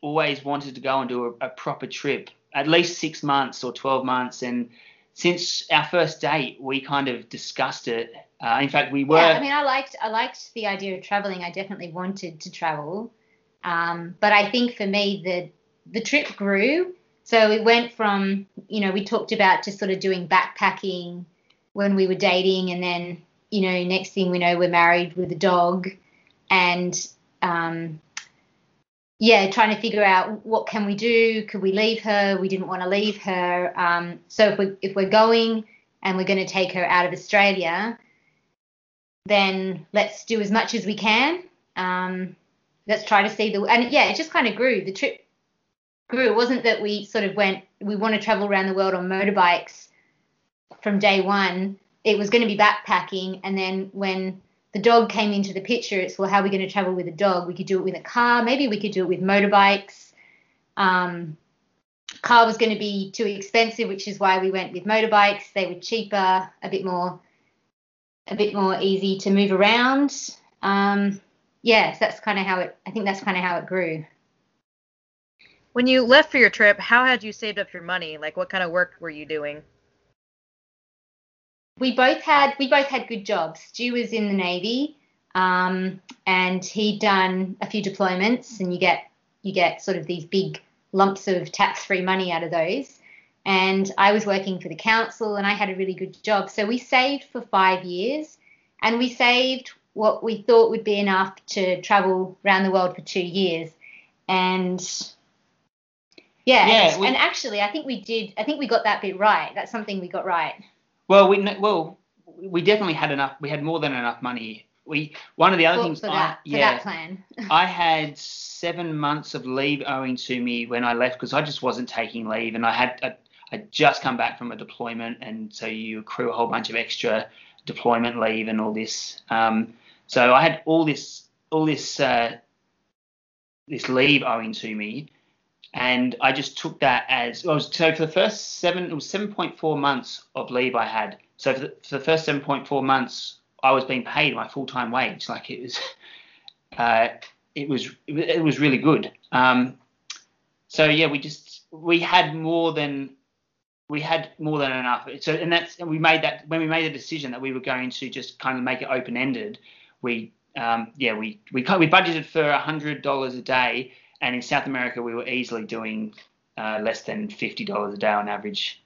always wanted to go and do a, a proper trip, at least six months or twelve months, and since our first date, we kind of discussed it. Uh, in fact, we were. Yeah, I mean, I liked I liked the idea of traveling. I definitely wanted to travel, um, but I think for me the the trip grew. So it went from you know we talked about just sort of doing backpacking when we were dating, and then you know next thing we know we're married with a dog, and um, yeah, trying to figure out what can we do? Could we leave her? We didn't want to leave her. Um, so if we if we're going and we're going to take her out of Australia, then let's do as much as we can. Um, let's try to see the and yeah, it just kind of grew. The trip grew. It wasn't that we sort of went we want to travel around the world on motorbikes from day one. It was going to be backpacking, and then when the dog came into the picture. It's well, how are we going to travel with a dog? We could do it with a car. Maybe we could do it with motorbikes. Um, car was going to be too expensive, which is why we went with motorbikes. They were cheaper, a bit more, a bit more easy to move around. Um, yes, yeah, so that's kind of how it. I think that's kind of how it grew. When you left for your trip, how had you saved up your money? Like, what kind of work were you doing? we both had we both had good jobs. Stu was in the Navy, um, and he'd done a few deployments, and you get you get sort of these big lumps of tax-free money out of those. And I was working for the council, and I had a really good job. So we saved for five years, and we saved what we thought would be enough to travel around the world for two years. And yeah, yeah and, we, and actually, I think we did. I think we got that bit right. That's something we got right. Well, we well we definitely had enough. We had more than enough money. We one of the other things. For that, I, for yeah, that plan. I had seven months of leave owing to me when I left because I just wasn't taking leave, and I had I, I just come back from a deployment, and so you accrue a whole bunch of extra deployment leave and all this. Um, so I had all this all this uh, this leave owing to me, and I just took that as well. So for the first seven, it was 7.4 months of leave I had. So for the, for the first 7.4 months, I was being paid my full time wage. Like it was, uh, it was it was really good. Um, so yeah, we just we had more than we had more than enough. So and that's and we made that when we made the decision that we were going to just kind of make it open ended. We um, yeah we we we budgeted for hundred dollars a day and in South America, we were easily doing uh, less than fifty dollars a day on average.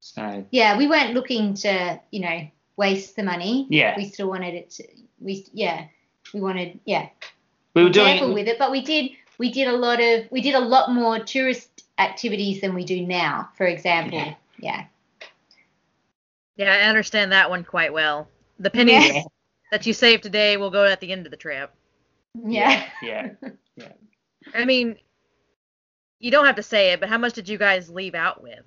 So yeah, we weren't looking to you know waste the money. Yeah, we still wanted it to. We yeah, we wanted yeah. We were doing careful with it, but we did we did a lot of we did a lot more tourist activities than we do now. For example, yeah. Yeah, yeah I understand that one quite well. The pennies yeah. that you save today will go at the end of the trip. Yeah. Yeah. Yeah. yeah. I mean, you don't have to say it, but how much did you guys leave out with?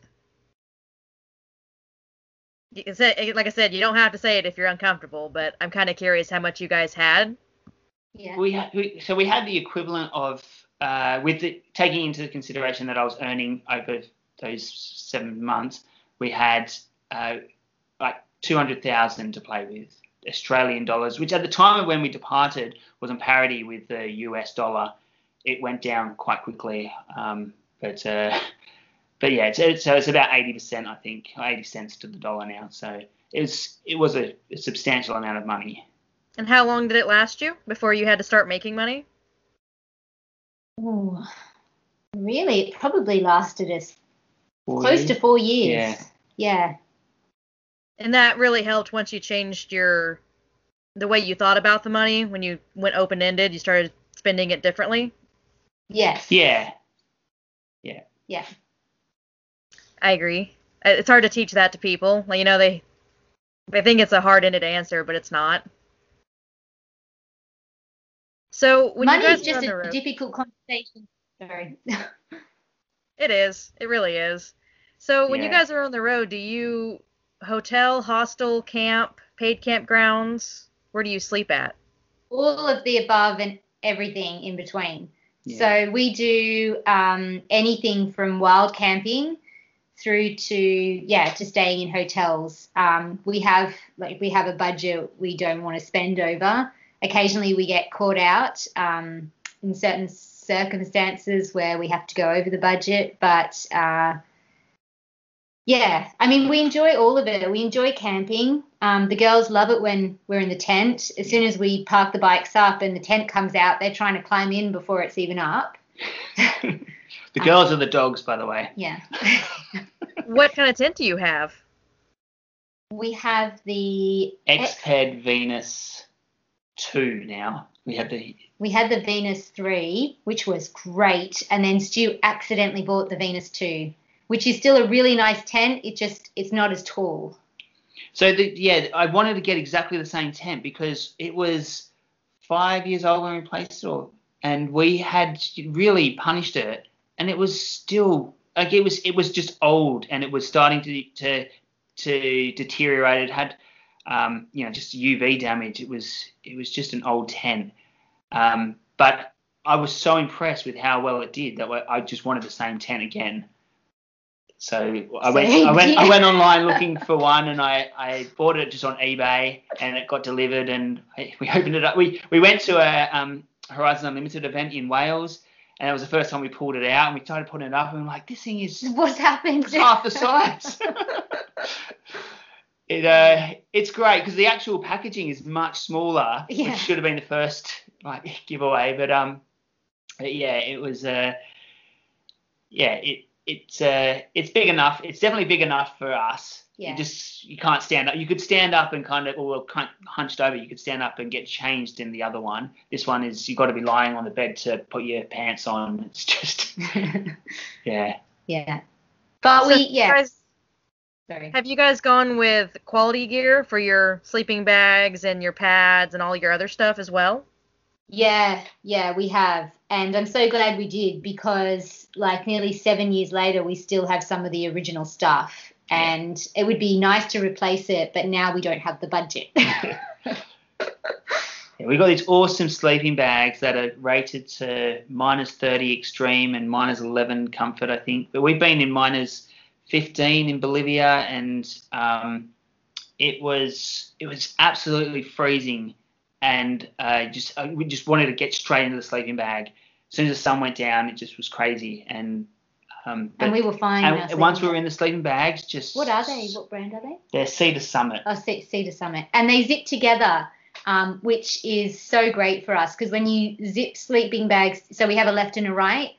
Like I said, you don't have to say it if you're uncomfortable, but I'm kind of curious how much you guys had. Yeah. We, we so we had the equivalent of uh, with the, taking into consideration that I was earning over those seven months, we had uh, like two hundred thousand to play with Australian dollars, which at the time of when we departed was on parity with the US dollar it went down quite quickly. Um, but uh, but yeah, it's, it's, so it's about 80%, I think, 80 cents to the dollar now. So it's it was a, a substantial amount of money. And how long did it last you before you had to start making money? Oh, really? It probably lasted us close years? to four years. Yeah. Yeah. And that really helped once you changed your the way you thought about the money when you went open ended. You started spending it differently. Yes. Yeah. Yeah. Yeah. I agree. Uh, It's hard to teach that to people. Like you know, they they think it's a hard-ended answer, but it's not. So when Money you guys is just a road, difficult conversation. Sorry. it is. It really is. So when you guys are on the road, do you hotel, hostel, camp, paid campgrounds? Where do you sleep at? All of the above and everything in between. Yeah. So we do um, anything from wild camping through to yeah to staying in hotels. Um, we have like we have a budget we don't want to spend over. Occasionally we get caught out um, in certain circumstances where we have to go over the budget, but uh, yeah, I mean we enjoy all of it. We enjoy camping. Um, the girls love it when we're in the tent. As soon as we park the bikes up and the tent comes out, they're trying to climb in before it's even up. the girls are the dogs, by the way. Yeah. What kind of tent do you have? we have the Exped Venus 2 now. We have the. we had the Venus 3, which was great, and then Stu accidentally bought the Venus 2, which is still a really nice tent. It just it's not as tall. So, the, yeah, I wanted to get exactly the same tent because it was five years old when we placed it, and we had really punished it, and it was still like it was it was just old and it was starting to to to deteriorate. It had um, you know just UV damage. It was it was just an old tent, um, but I was so impressed with how well it did that I just wanted the same tent again. So I went Same I went I went online looking for one and I, I bought it just on eBay and it got delivered and I, we opened it up. We we went to a um, Horizon Unlimited event in Wales and it was the first time we pulled it out and we started putting it up and we're like this thing is What's happened? half the size. it uh, it's great because the actual packaging is much smaller, Yeah. which should have been the first like giveaway. But um, yeah, it was uh, yeah, it it's uh, it's big enough. It's definitely big enough for us. Yeah. You just you can't stand up. You could stand up and kind of or kind hunched over. You could stand up and get changed in the other one. This one is you've got to be lying on the bed to put your pants on. It's just yeah. yeah. But So we yeah. guys- Sorry. have you guys gone with quality gear for your sleeping bags and your pads and all your other stuff as well? Yeah, yeah, we have. And I'm so glad we did because, like, nearly seven years later, we still have some of the original stuff. And it would be nice to replace it, but now we don't have the budget. Yeah, we've got these awesome sleeping bags that are rated to minus 30 extreme and minus 11 comfort, I think. But we've been in minus 15 in Bolivia, and um, it was it was absolutely freezing, and uh, just uh, we just wanted to get straight into the sleeping bag. As soon as the sun went down, it just was crazy, and um, and we were fine. and once we were in the sleeping bags, just What are they? What brand are they? They're Sea to Summit. Oh, Ce- Sea to Summit. And they zip together, um, which is so great for us because when you zip sleeping bags, so we have a left and a right,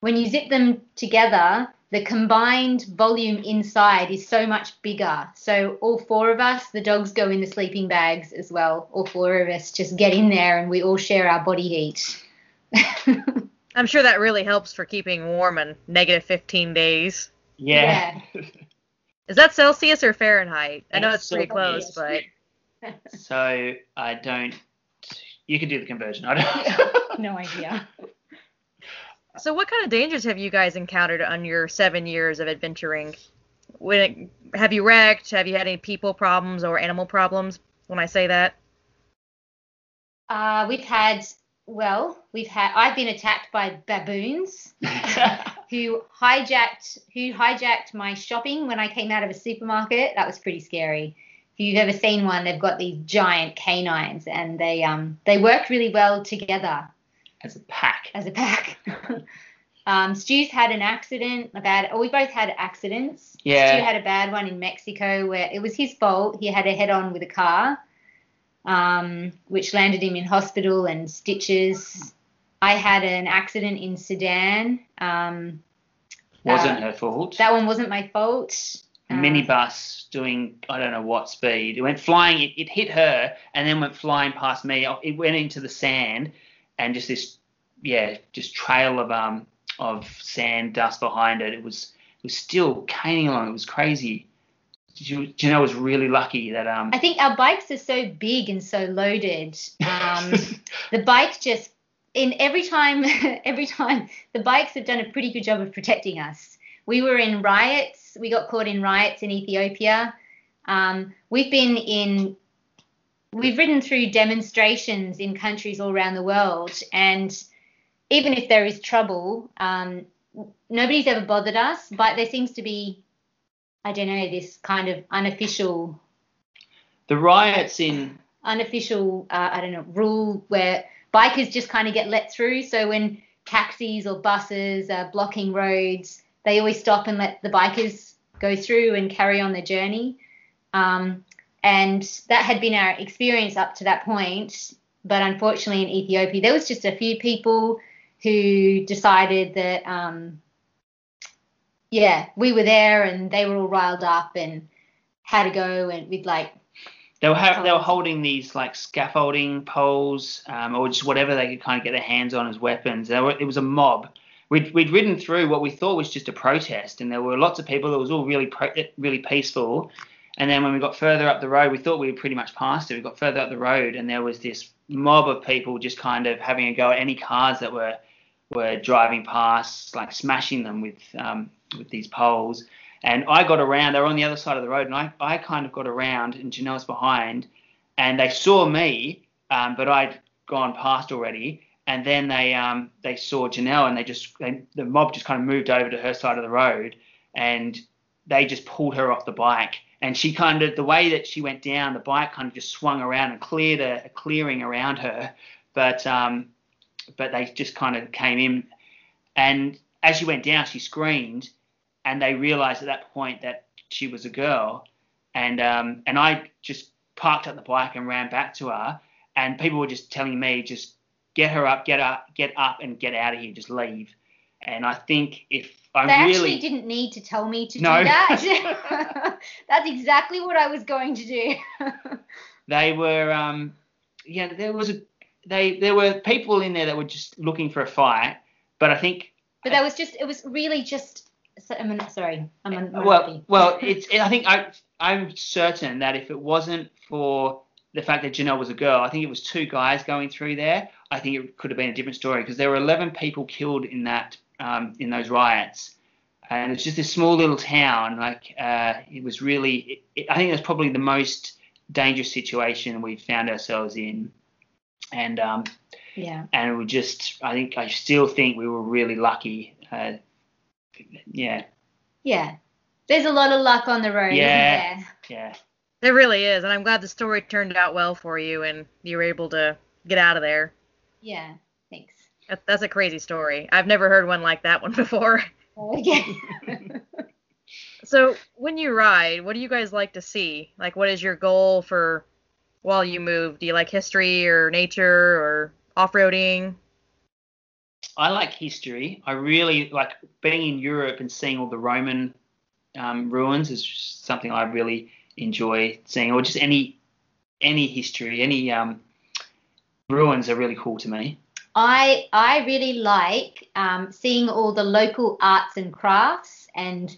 when you zip them together, the combined volume inside is so much bigger. So all four of us, the dogs go in the sleeping bags as well. All four of us just get in there and we all share our body heat. I'm sure that really helps for keeping warm in negative 15 days. Yeah. Is that Celsius or Fahrenheit? I know That's it's pretty close, but so I don't. You can do the conversion. I don't. no idea. So what kind of dangers have you guys encountered on your seven years of adventuring? When it, have you wrecked? Have you had any people problems or animal problems? When I say that, Uh, we've had, well, we've had, I've been attacked by baboons. who hijacked who hijacked my shopping when I came out of a supermarket. That was pretty scary. If you've ever seen one, they've got these giant canines and they um they work really well together As a pack. as a pack. um, Stu's had an accident, a bad. Oh, we both had accidents. Yeah. Stu had a bad one in Mexico where it was his fault. He had a head-on with a car, um, which landed him in hospital and stitches. I had an accident in Sudan. Um, Wasn't uh, her fault. that one wasn't my fault. a Uh, minibus doing I don't know what speed. It went flying. It, it hit her and then went flying past me. It went into the sand and just this yeah, just trail of um of sand dust behind it. It was it was still caning along. It was crazy. Janelle was really lucky that um. I think our bikes are so big and so loaded. Um, the bike just in every time every time the bikes have done a pretty good job of protecting us. We were in riots. We got caught in riots in Ethiopia. Um, we've been in we've ridden through demonstrations in countries all around the world, and even if there is trouble, um, nobody's ever bothered us. But there seems to be, I don't know, this kind of unofficial. The riots in. Unofficial, uh, I don't know, rule where bikers just kind of get let through. So when taxis or buses are blocking roads, they always stop and let the bikers go through and carry on their journey. Um, and that had been our experience up to that point. But unfortunately, in Ethiopia, there was just a few people who decided that, um, yeah, we were there and they were all riled up and had to go and we'd like. They were, ha- they were holding these like scaffolding poles um, or just whatever they could kind of get their hands on as weapons. Were, it was a mob. We'd, we'd ridden through what we thought was just a protest, and there were lots of people. It was all really pro- really peaceful. And then when we got further up the road, we thought we were pretty much past it. We got further up the road, and there was this mob of people just kind of having a go at any cars that were were driving past, like smashing them with um, with these poles. And I got around. They were on the other side of the road, and I, I kind of got around, and Janelle's behind, and they saw me, um, but I'd gone past already. And then they um, they saw Janelle, and they just they, the mob just kind of moved over to her side of the road, and they just pulled her off the bike and she kind of the way that she went down, the bike kind of just swung around and cleared a, a clearing around her, but um, but they just kind of came in, and as she went down, she screamed, and they realised at that point that she was a girl, and um, and I just parked up the bike and ran back to her, and people were just telling me just get her up, get up, get up, and get out of here, just leave. And I think if I they really actually didn't need to tell me to no. do that. That's exactly what I was going to do. they were, um, yeah, there was a, they, there were people in there that were just looking for a fight, but I think. But that was just, it was really just. I'm sorry, I'm a well, well, it's. I think I, I'm certain that if it wasn't for the fact that Janelle was a girl, I think it was two guys going through there. I think it could have been a different story because there were 11 people killed in that um, in those riots. And it's just this small little town. Like uh, it was really, it, it, I think it was probably the most dangerous situation we found ourselves in. And um, yeah, and we just, I think, I still think we were really lucky. Uh, yeah. Yeah. There's a lot of luck on the road, yeah, Yeah. There really is, and I'm glad the story turned out well for you and you were able to get out of there. Yeah. Thanks. That's a crazy story. I've never heard one like that one before. Okay. so when you ride, what do you guys like to see? Like, what is your goal for while you move? Do you like history or nature or off-roading? I like history. I really like being in Europe and seeing all the Roman um, ruins is something I really enjoy seeing, or just any any history, any um, ruins are really cool to me. I I really like um, seeing all the local arts and crafts and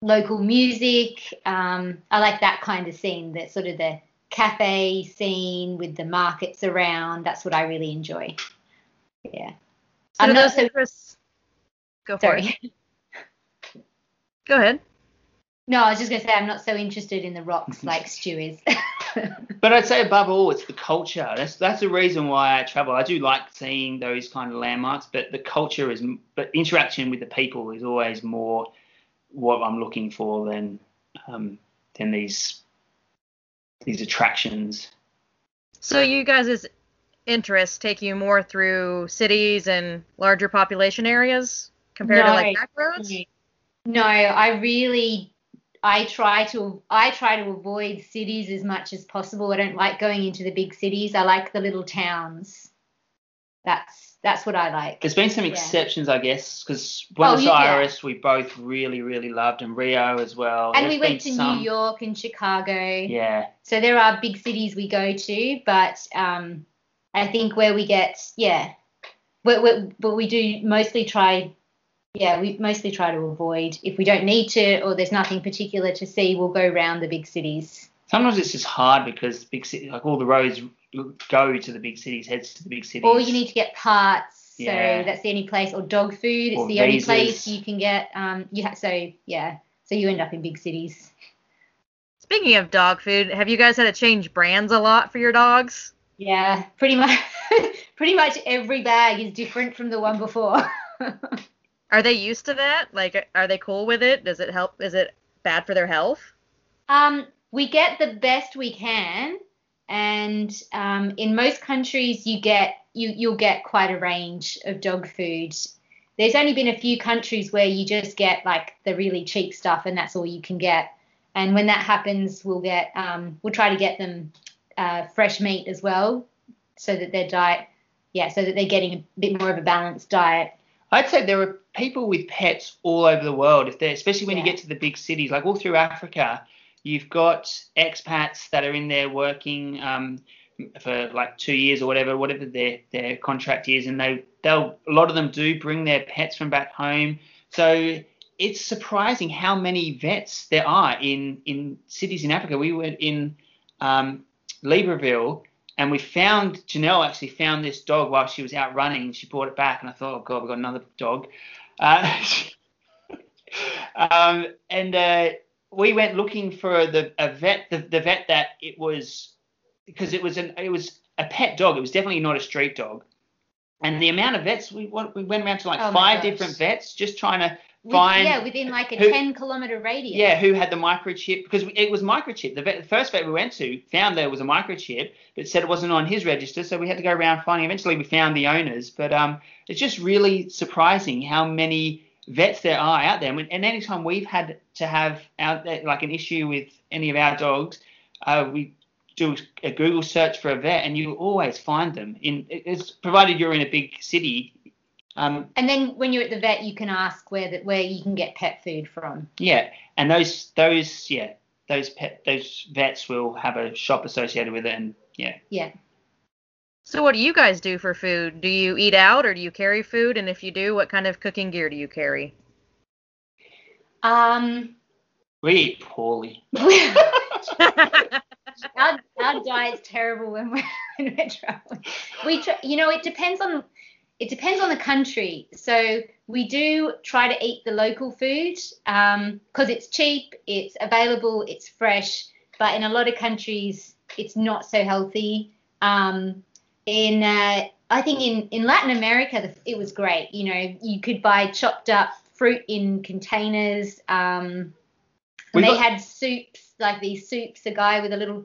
local music. Um, I like that kind of scene, that sort of the cafe scene with the markets around. That's what I really enjoy. Yeah. So I'm not so. Go for Sorry. it. Go ahead. No, I was just gonna say I'm not so interested in the rocks like Stu is. but I'd say above all, it's the culture. That's that's the reason why I travel. I do like seeing those kind of landmarks, but the culture is, but interaction with the people is always more what I'm looking for than um, than these these attractions. So you guys' interests take you more through cities and larger population areas compared no, to like back roads? No, I really I try to I try to avoid cities as much as possible. I don't like going into the big cities. I like the little towns. That's that's what I like. There's been some yeah. exceptions, I guess, because Buenos oh, Aires we both really really loved, and Rio as well. And There's we went to some... New York and Chicago. Yeah. So there are big cities we go to, but um, I think where we get yeah, we- but we do mostly try. Yeah, we mostly try to avoid. If we don't need to, or there's nothing particular to see, we'll go round the big cities. Sometimes it's just hard because big city, like all the roads go to the big cities, heads to the big cities. Or you need to get parts. So Yeah. that's the only place. Or dog food. It's Or the only place you can get. Um, you ha- so yeah. So you end up in big cities. Speaking of dog food, have you guys had to change brands a lot for your dogs? Yeah, pretty much. pretty much every bag is different from the one before. Are they used to that? Like, are they cool with it? Does it help? Is it bad for their health? Um, we get the best we can, and um, in most countries, you get you you'll get quite a range of dog food. There's only been a few countries where you just get like the really cheap stuff, and that's all you can get. And when that happens, we'll get um, we'll try to get them uh, fresh meat as well, so that their diet, yeah, so that they're getting a bit more of a balanced diet. I'd say there are people with pets all over the world. If they're, especially when you get to the big cities, like all through Africa, you've got expats that are in there working um, for like two years or whatever, whatever their their contract is, and they they'll a lot of them do bring their pets from back home. So it's surprising how many vets there are in in cities in Africa. We were in um, Libreville and we found Janelle actually found this dog while she was out running. She brought it back, and I thought, oh god, we've got another dog. Uh, um, and uh, we went looking for the a vet, the, the vet that it was because it was an it was a pet dog. It was definitely not a street dog. And the amount of vets we went- we went around to like Oh five different vets just trying to Fine. yeah, within like a Who- 10 kilometer radius. yeah, who had the microchip? Because it was microchip. The, vet, the first vet we went to found there was a microchip, but said it wasn't on his register, so we had to go around finding. Eventually, we found the owners, but um, it's just really surprising how many vets there are out there. And anytime we've had to have out there, like an issue with any of our dogs, uh, we do a Google search for a vet, and you always find them. In it's provided you're in a big city. Um, And then when you're at the vet, you can ask where that where you can get pet food from. Yeah, and those those yeah those pet those vets will have a shop associated with it, and yeah. Yeah. So what do you guys do for food? Do you eat out or do you carry food? And if you do, what kind of cooking gear do you carry? Um, We eat poorly. our, our diet's terrible when we're, when we're traveling. We, tr- you know, it depends on it depends on the country. So we do try to eat the local food because it's cheap, it's available, it's fresh. But in a lot of countries, it's not so healthy. Um, in uh, I think in in Latin America, the, it was great. You know, you could buy chopped up fruit in containers. Um, and they got- had soups, like these soups, a guy with a little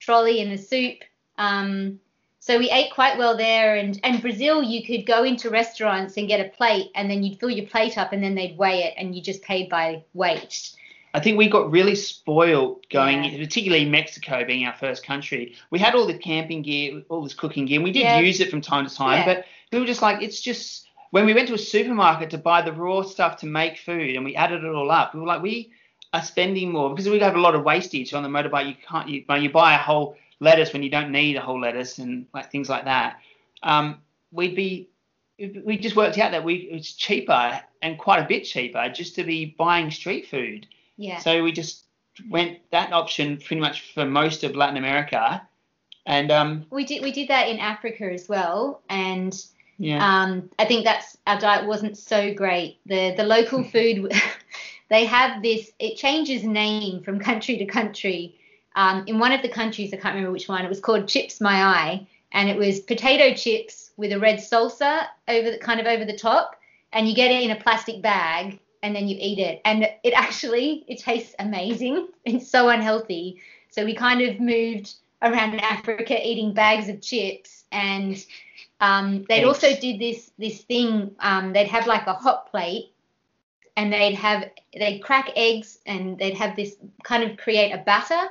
trolley and a soup. Um, so we ate quite well there. And, and Brazil, you could go into restaurants and get a plate, and then you'd fill your plate up, and then they'd weigh it, and you just paid by weight. I think we got really spoiled going, Yeah. particularly Mexico being our first country. We had all the camping gear, all this cooking gear, and we did Yeah. use it from time to time, Yeah. but we were just like, it's just when we went to a supermarket to buy the raw stuff to make food, and we added it all up, we were like, we are spending more because we have a lot of wastage on the motorbike. You can't, you, you buy a whole lettuce when you don't need a whole lettuce and like things like that. Um, we'd be we just worked out that we it's cheaper and quite a bit cheaper just to be buying street food. Yeah. So we just went that option pretty much for most of Latin America, and um, we did we did that in Africa as well, and yeah, um, I think that's our diet wasn't so great. The the local food, they have this. It changes name from country to country. Um, in one of the countries, I can't remember which one, it was called Chipsi Mayai, and it was potato chips with a red salsa over the kind of over the top, and you get it in a plastic bag, and then you eat it, and it actually it tastes amazing. It's so unhealthy. So we kind of moved around Africa eating bags of chips and um, they'd also did this this thing. Um, they'd have like a hot plate, and they'd have they'd crack eggs, and they'd have this kind of create a batter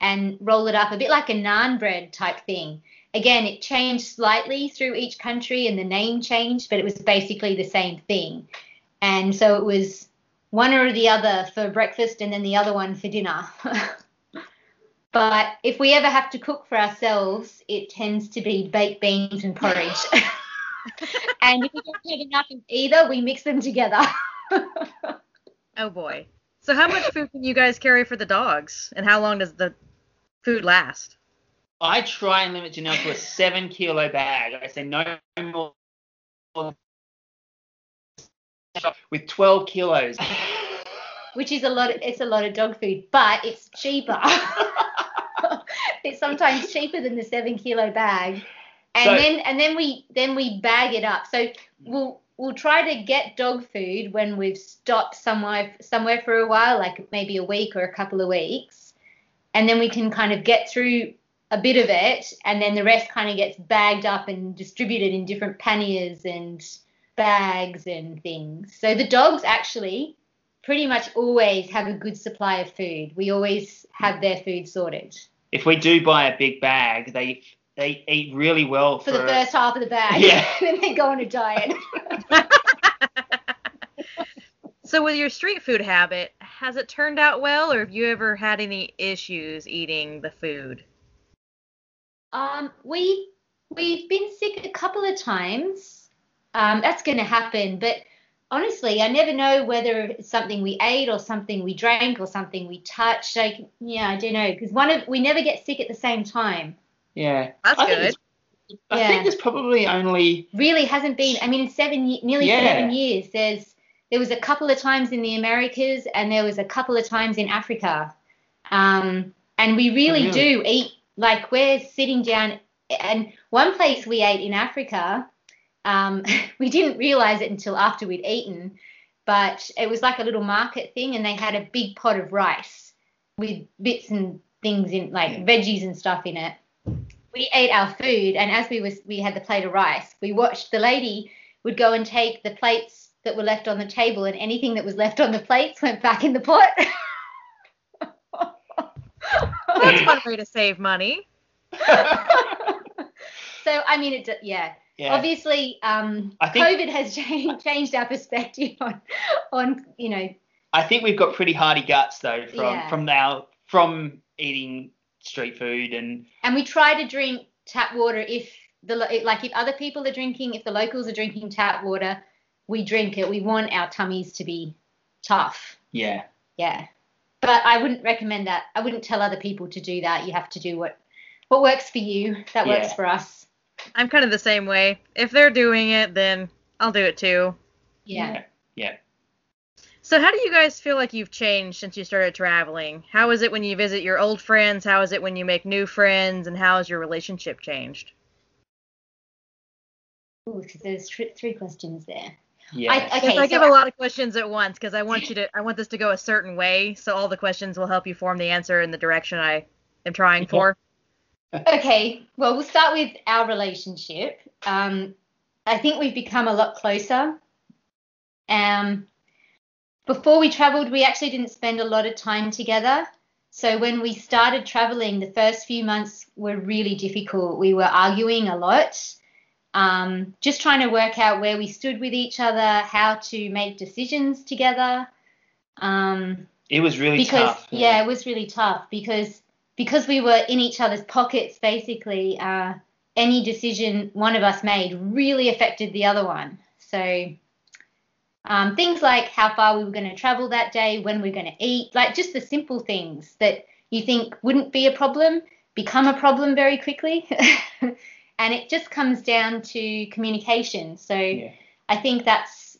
and roll it up a bit like a naan bread type thing. Again, it changed slightly through each country, and the name changed, but it was basically the same thing. And so it was one or the other for breakfast, and then the other one for dinner. But if we ever have to cook for ourselves, it tends to be baked beans and porridge. and if we don't have enough of either, we mix them together. oh boy. So how much food can you guys carry for the dogs, and how long does the food last? I try and limit Janelle to a seven kilo bag. I say no more with 12 kilos. Which is a lot. Of, it's a lot of dog food, but it's cheaper. it's sometimes cheaper than the seven kilo bag, and so, then and then we then we bag it up. So mm. we'll we'll try to get dog food when we've stopped somewhere somewhere for a while, like maybe a week or a couple of weeks, and then we can kind of get through a bit of it, and then the rest kind of gets bagged up and distributed in different panniers and bags and things. So the dogs actually pretty much always have a good supply of food. We always have their food sorted. If we do buy a big bag, they they eat really well for, for the first half of the bag. Yeah. then they go on a diet. so with your street food habit, has it turned out well or have you ever had any issues eating the food? Um, we we've been sick a couple of times. Um, that's going to happen, but honestly, I never know whether it's something we ate or something we drank or something we touched. Like, yeah, I don't know because one of we never get sick at the same time. Yeah, that's I good. Think I yeah. think there's probably only really hasn't been. I mean, in seven nearly yeah. seven years, there's there was a couple of times in the Americas and there was a couple of times in Africa. Um, and we really, really do eat like we're sitting down, and one place we ate in Africa, um, we didn't realize it until after we'd eaten, but it was like a little market thing, and they had a big pot of rice with bits and things in, like veggies and stuff in it. We ate our food, and as we was we had the plate of rice, we watched the lady would go and take the plates that were left on the table, and anything that was left on the plates went back in the pot. That's one way to save money. so I mean, it yeah. Yeah. Obviously, um, think, COVID has changed, changed our perspective on, on you know. I think we've got pretty hardy guts though from yeah. from now from eating street food and. And we try to drink tap water if the like if other people are drinking, if the locals are drinking tap water, we drink it. We want our tummies to be tough. Yeah. Yeah but I wouldn't recommend that. I wouldn't tell other people to do that. You have to do what what works for you. That yeah. works for us. I'm kind of the same way. If they're doing it, then I'll do it too. Yeah. Yeah. So how do you guys feel like you've changed since you started traveling? How is it when you visit your old friends? How is it when you make new friends? And how has your relationship changed? Ooh, there's three questions there. Yeah. I, okay, I so give a lot of questions at once because I want you to I want this to go a certain way, so all the questions will help you form the answer in the direction I am trying for. okay, well we'll start with our relationship. Um, I think we've become a lot closer. Um, before we traveled, we actually didn't spend a lot of time together. So when we started traveling, the first few months were really difficult. We were arguing a lot um, just trying to work out where we stood with each other, how to make decisions together. Um, it was really because, tough. Yeah. yeah. it was really tough because because we were in each other's pockets. Basically, uh, any decision one of us made really affected the other one. So um, things like how far we were going to travel that day, when we are going to eat, like just the simple things that you think wouldn't be a problem become a problem very quickly. and it just comes down to communication. So yeah. I think that's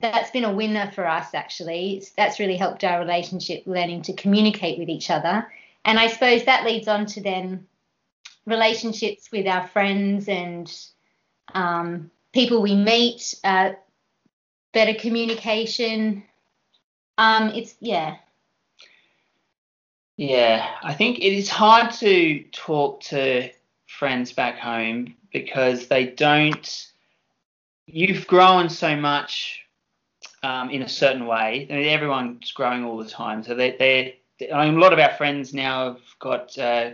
that's been a winner for us actually. It's, that's really helped our relationship learning to communicate with each other. And I suppose that leads on to then relationships with our friends and um, people we meet, uh, better communication. Um, it's yeah. Yeah, I think it is hard to talk to friends back home because they don't. You've grown so much um, in a certain way. I mean, everyone's growing all the time, so they they. I mean, a lot of our friends now have got uh,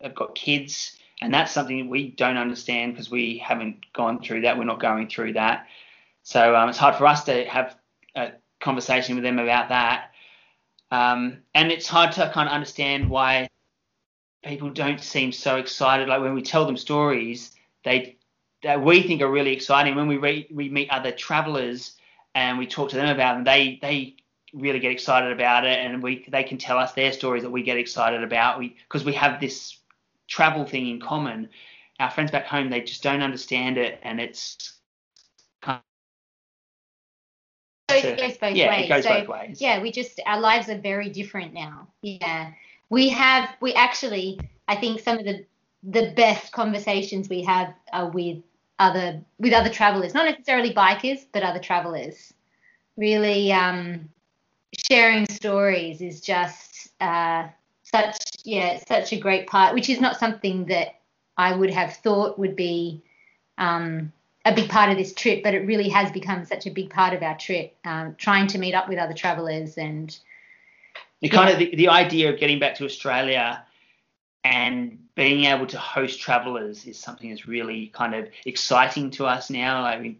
have got kids, and that's something we don't understand because we haven't gone through that. We're not going through that, so um, it's hard for us to have a conversation with them about that. Um, and it's hard to kind of understand why people don't seem so excited. Like when we tell them stories, they that we think are really exciting. When we re- we meet other travelers and we talk to them about them, they they really get excited about it, and we they can tell us their stories that we get excited about. We because we have this travel thing in common. Our friends back home they just don't understand it, and it's kind it goes both yeah, ways. it goes so, both ways. Yeah, we just our lives are very different now. Yeah. We have we actually I think some of the the best conversations we have are with other with other travelers, not necessarily bikers, but other travelers. Really um sharing stories is just uh such yeah, such a great part, which is not something that I would have thought would be um a big part of this trip, but it really has become such a big part of our trip. Um, trying to meet up with other travelers and The kind of the, the idea of getting back to Australia and being able to host travelers is something that's really kind of exciting to us now. I mean,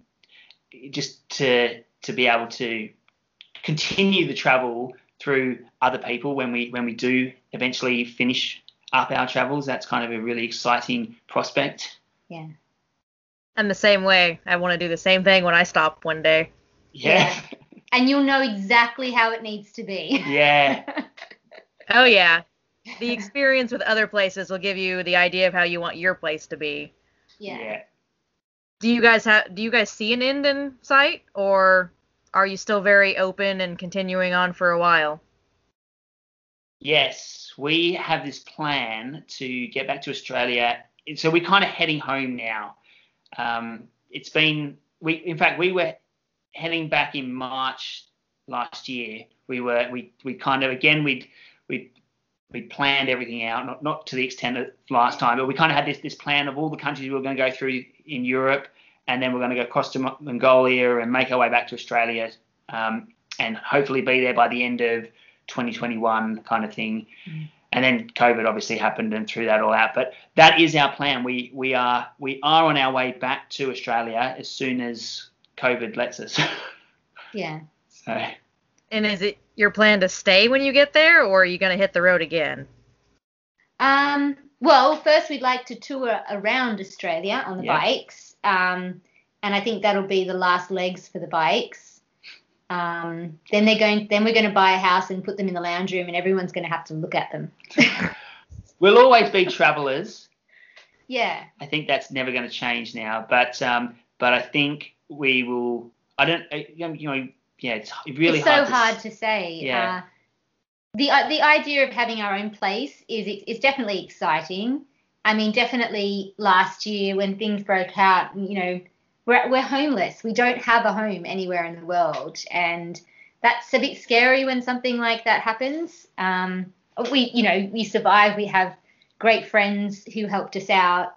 just to to be able to continue the travel through other people when we when we do eventually finish up our travels, that's kind of a really exciting prospect. yeah. I'm the same way. I want to do the same thing when I stop one day. Yeah. And you'll know exactly how it needs to be. Yeah. Oh yeah. The experience with other places will give you the idea of how you want your place to be. yeah. Do you guys have do you guys see an end in sight or are you still very open and continuing on for a while? Yes, we have this plan to get back to Australia. So we're kind of heading home now. Um, it's been we in fact we were heading back in March last year. We were we we kind of again we we we planned everything out, not not to the extent of last time, but we kind of had this this plan of all the countries we were going to go through in Europe, and then we're going to go across to Mongolia and make our way back to Australia, um, and hopefully be there by the end of 2021, kind of thing. And then COVID obviously happened and threw that all out. But that is our plan. We we are we are on our way back to Australia as soon as COVID lets us. Yeah. so And is it your plan to stay when you get there or are you going to hit the road again? Um, well, first we'd like to tour around Australia on the Yeah. bikes. Um, and I think that'll be the last legs for the bikes. Um, then they're going then we're going to buy a house and put them in the lounge room and everyone's going to have to look at them. we'll always be travellers. Yeah. I think that's never going to change now. But um, but I think we will. I don't. You know. Yeah, it's really it's so hard. hard, to, to, say. Yeah. Uh, the uh, the idea of having our own place is it's definitely exciting. I mean, definitely last year when things broke out, you know, we're we're homeless. We don't have a home anywhere in the world, and that's a bit scary when something like that happens. Um, we, you know, we survive. We have great friends who helped us out,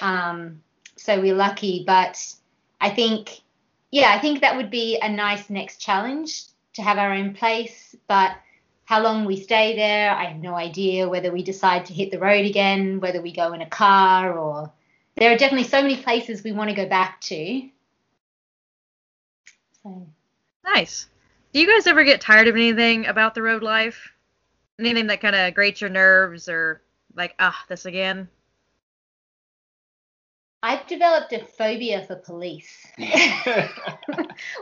um, so we're lucky. But I think yeah, I think that would be a nice next challenge to have our own place. But how long we stay there, I have no idea. Whether we decide to hit the road again, whether we go in a car, or there are definitely so many places we want to go back to. So Nice. Do you guys ever get tired of anything about the road life? Anything that kind of grates your nerves or like, ah, this again? I've developed a phobia for police.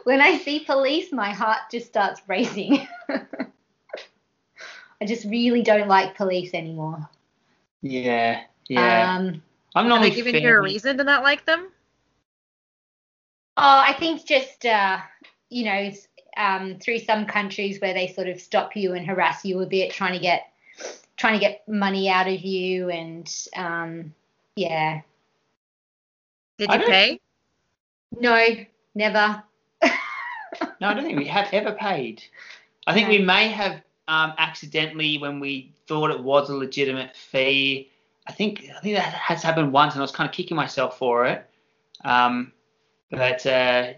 when I see police, my heart just starts racing. I just really don't like police anymore. yeah, yeah. Um, I'm not. normally they giving you a reason to not like them? Oh, I think just uh, you know, um, through some countries where they sort of stop you and harass you a bit, trying to get trying to get money out of you, and um, yeah, Did you pay? no, never. No, I don't think we have ever paid. I think we may have um, accidentally when we thought it was a legitimate fee. I think I think that has happened once, and I was kind of kicking myself for it. Um, but uh,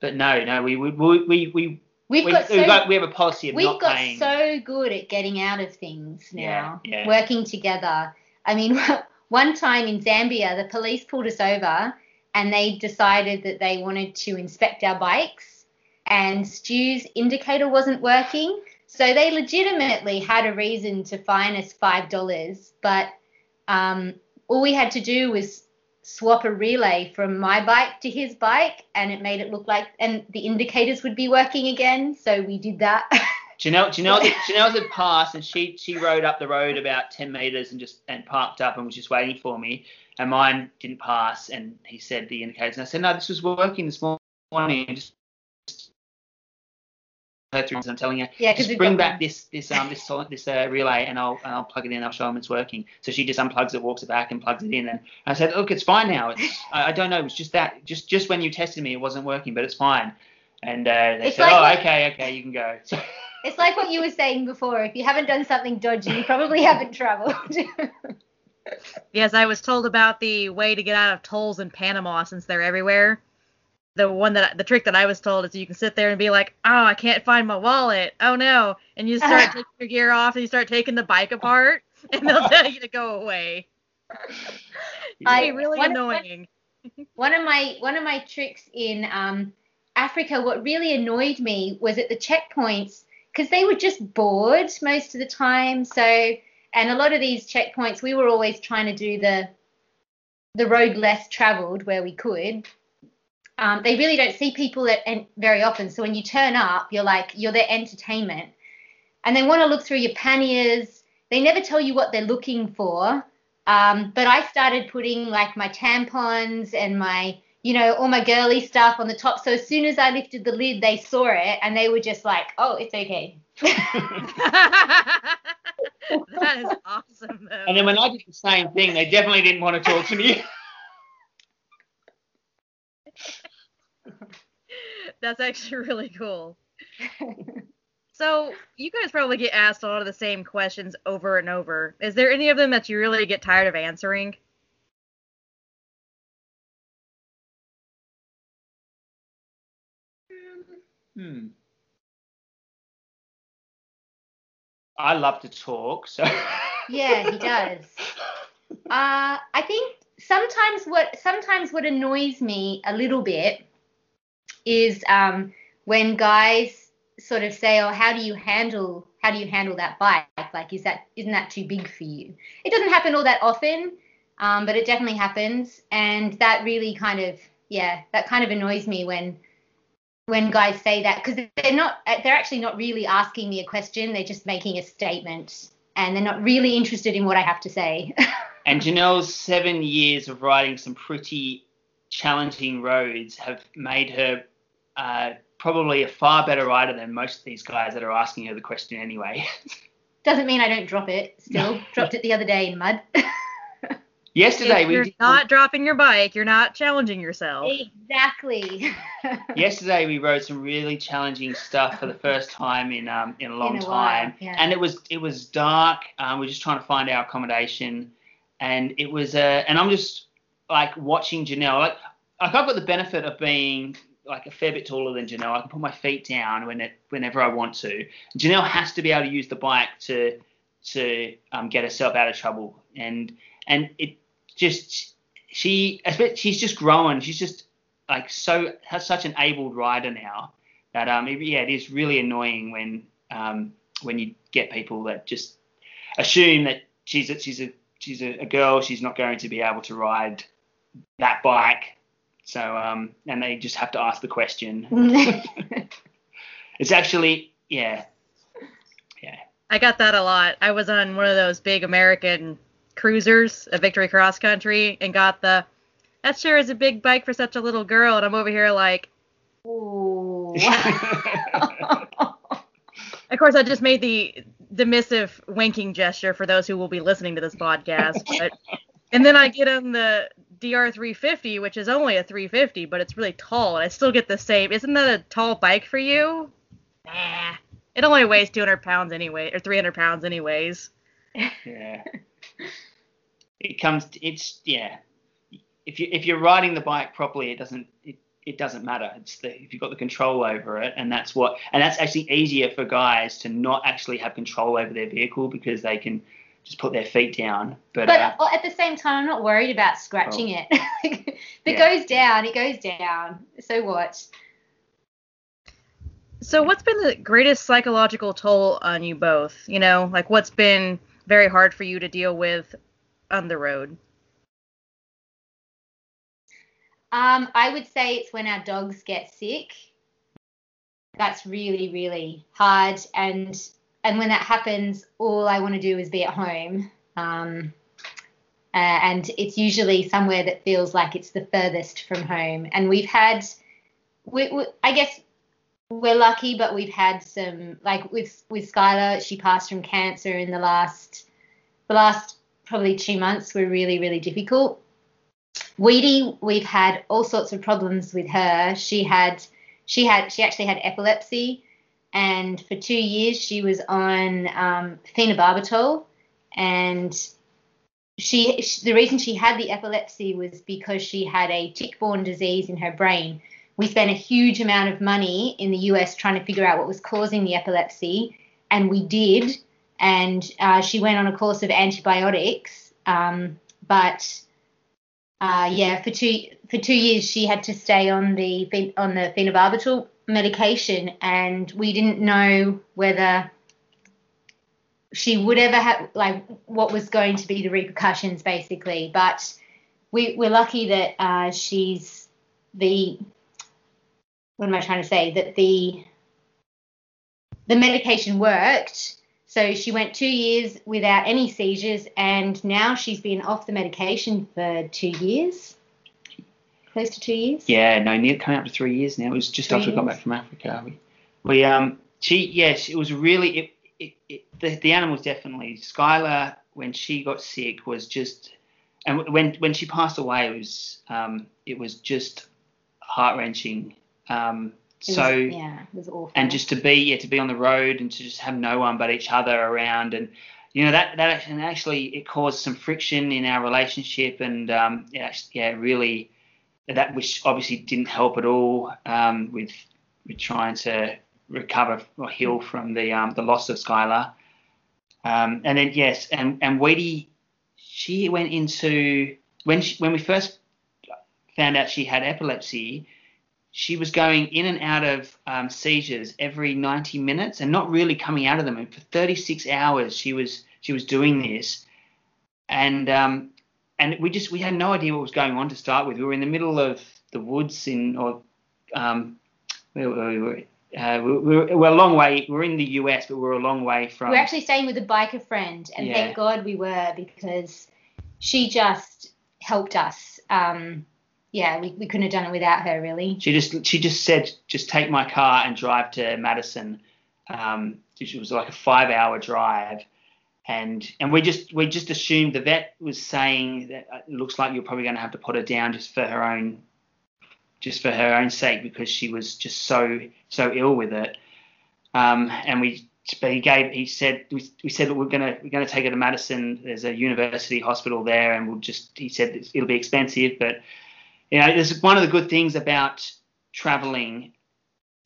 but no, no, we we we we, we We've we, got so we've got we have a policy of we've not got paying. so good at getting out of things Yeah, now, yeah. working together. I mean, one time in Zambia, the police pulled us over and they decided that they wanted to inspect our bikes, and Stu's indicator wasn't working. So they legitimately had a reason to fine us five dollars, but um, all we had to do was swap a relay from my bike to his bike, and it made it look like, and the indicators would be working again. So we did that. Janelle, Janelle, Janelle had passed, and she she rode up the road about 10 meters and just and parked up and was just waiting for me. And mine didn't pass, and he said the indicators. And I said, no, this was working this morning. Just through. I'm telling you, Yeah, just bring back this this um this this uh, relay, and I'll and I'll plug it in. I'll show them it's working. So she just unplugs it, walks it back, and plugs it in. And I said, look, it's fine now. It's I, I don't know. It's just that just just when you tested me, it wasn't working, but it's fine. And uh, they It's said, like oh, what- okay, okay, you can go. So, It's like what you were saying before. If you haven't done something dodgy, you probably haven't traveled. Yes, I was told about the way to get out of tolls in Panama since they're everywhere. The one that the trick that I was told is you can sit there and be like, "Oh, I can't find my wallet. Oh no!" And you start taking your gear off and you start taking the bike apart, and they'll tell you to go away. I- really one- annoying. one of my one of my tricks in um, Africa, what really annoyed me was at the checkpoints because they were just bored most of the time. So, and a lot of these checkpoints, we were always trying to do the the road less traveled where we could. Um, they really don't see people at, and very often. So when you turn up, you're like you're their entertainment, and they want to look through your panniers. They never tell you what they're looking for. Um, but I started putting like my tampons and my, you know, all my girly stuff on the top. So as soon as I lifted the lid, they saw it and they were just like, oh, it's okay. that is awesome though. and then when I did the same thing, they definitely didn't want to talk to me. That's actually really cool. So you guys probably get asked a lot of the same questions over and over. Is there any of them that you really get tired of answering? Hmm. I love to talk, so. Yeah, he does. Uh, I think sometimes what sometimes what annoys me a little bit is um, when guys sort of say, "Oh, how do you handle how do you handle that bike? Like, is that isn't that too big for you?" It doesn't happen all that often, um, but it definitely happens, and that really kind of yeah, that kind of annoys me when when guys say that because they're not they're actually not really asking me a question; they're just making a statement and they're not really interested in what I have to say. And Janelle's seven years of riding some pretty challenging roads have made her uh, probably a far better rider than most of these guys that are asking her the question anyway. Doesn't mean I don't drop it. Still dropped it the other day in mud. yesterday if we you're did, not dropping your bike, you're not challenging yourself. exactly. yesterday we rode some really challenging stuff for the first time in um in a long In a while, time, yeah. and it was it was dark. Um, we are just trying to find our accommodation, and it was uh, and I'm just like watching Janelle. Like, like I've got the benefit of being like a fair bit taller than Janelle. I can put my feet down when it, whenever I want to. Janelle has to be able to use the bike to to um, get herself out of trouble, and and it just she I bet she's just growing. She's just like so has such an able rider now that um it, yeah it is really annoying when um when you get people that just assume that she's a, she's a she's a, a girl. She's not going to be able to ride that bike. So um and they just have to ask the question. It's actually yeah. Yeah. I got that a lot. I was on one of those big American cruisers, a Victory Cross Country, and got the that sure is a big bike for such a little girl. And I'm over here like, Ooh. of course, I just made the dismissive winking gesture for those who will be listening to this podcast. But and then I get on the DR350, which is only a 350, but it's really tall, and I still get the same. Isn't that a tall bike for you? Nah. It only weighs 200 pounds anyway, or 300 pounds anyways. yeah it comes it's yeah if you if you're riding the bike properly it doesn't it, it doesn't matter it's the if you've got the control over it and that's what and that's actually easier for guys to not actually have control over their vehicle because they can just put their feet down but, But uh, at the same time, I'm not worried about scratching it. if it Yeah. goes down, it goes down. So what? So, what's been the greatest psychological toll on you both? You know, like what's been very hard for you to deal with on the road? Um, I would say it's when our dogs get sick. That's really, really hard. And and when that happens, all I want to do is be at home. Um, uh, and it's usually somewhere that feels like it's the furthest from home. And we've had, we, we, I guess we're lucky, but we've had some like with with Skylar, she passed from cancer in the last the last probably two months were really really difficult. Weedy, we've had all sorts of problems with her. She had she had she actually had epilepsy, and for two years she was on um, phenobarbital, and she, the reason she had the epilepsy was because she had a tick-borne disease in her brain we spent a huge amount of money in the US trying to figure out what was causing the epilepsy, and we did. And uh, she went on a course of antibiotics, um, but uh, yeah, for two for two years she had to stay on the on the phenobarbital medication, and we didn't know whether she would ever have like what was going to be the repercussions basically. But we, we're lucky that uh, she's the what am I trying to say? That the the medication worked. So she went two years without any seizures, and now she's been off the medication for two years, close to two years. Yeah, no, near coming up to three years now. It was just three after we got back from Africa. We, we um, she, yes, it was really it. it, it the, the animals definitely. Skylar, when she got sick, was just, and when when she passed away, it was um, it was just heart wrenching um, so was, yeah, it was awful. And just to be yeah to be on the road and to just have no one but each other around and you know that that and actually it caused some friction in our relationship and um, yeah, yeah really that which obviously didn't help at all um, with with trying to recover or heal from the um, the loss of Skylar. Um, and then yes, and and Weedy, she went into when she, when we first found out she had epilepsy she was going in and out of um, seizures every 90 minutes and not really coming out of them. And for 36 hours, she was she was doing this, and um, and we just we had no idea what was going on to start with. We were in the middle of the woods in or um, we were. Uh, we we're, we're, a long way. We're in the US, but we're a long way from. We're actually staying with a biker friend, and yeah. thank God we were because she just helped us. Um, yeah, we, we couldn't have done it without her, really. She just she just said, just take my car and drive to Madison. Um, it was like a five hour drive, and and we just we just assumed the vet was saying that uh, it looks like you're probably going to have to put her down just for her own, just for her own sake because she was just so so ill with it. Um, and we but he gave he said we, we said that we're gonna we're gonna take her to Madison. There's a university hospital there, and we'll just he said it'll be expensive, but you know, there's one of the good things about traveling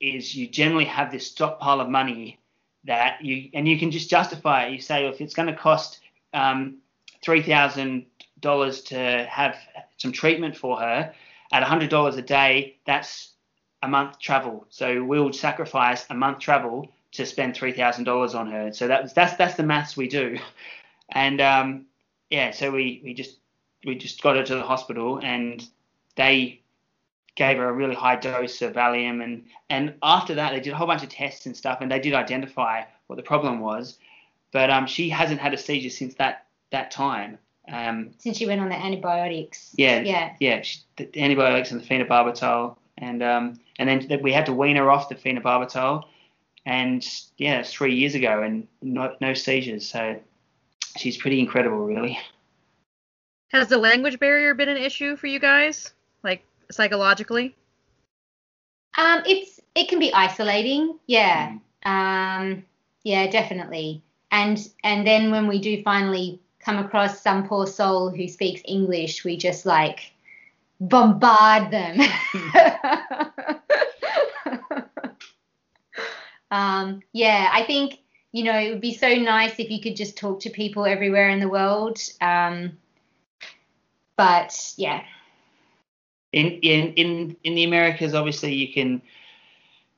is you generally have this stockpile of money that you and you can just justify it. You say, well, if it's going to cost um, three thousand dollars to have some treatment for her at hundred dollars a day, that's a month travel. So we'll sacrifice a month travel to spend three thousand dollars on her. So that's that's that's the maths we do, and um, yeah, so we we just we just got her to the hospital and they gave her a really high dose of Valium, and and after that they did a whole bunch of tests and stuff, and they did identify what the problem was, but um, she hasn't had a seizure since that that time. Um, since she went on the antibiotics. Yeah. Yeah. Yeah. She, the antibiotics and the phenobarbital, and um, and then we had to wean her off the phenobarbital, and yeah, it's three years ago, and no, no seizures. So she's pretty incredible, really. Has the language barrier been an issue for you guys? Psychologically? Um, it's it can be isolating, yeah. Mm. Um, yeah, definitely. And and then when we do finally come across some poor soul who speaks English, we just like bombard them. um, yeah, I think you know it would be so nice if you could just talk to people everywhere in the world. Um, but yeah, in in in in the Americas, obviously you can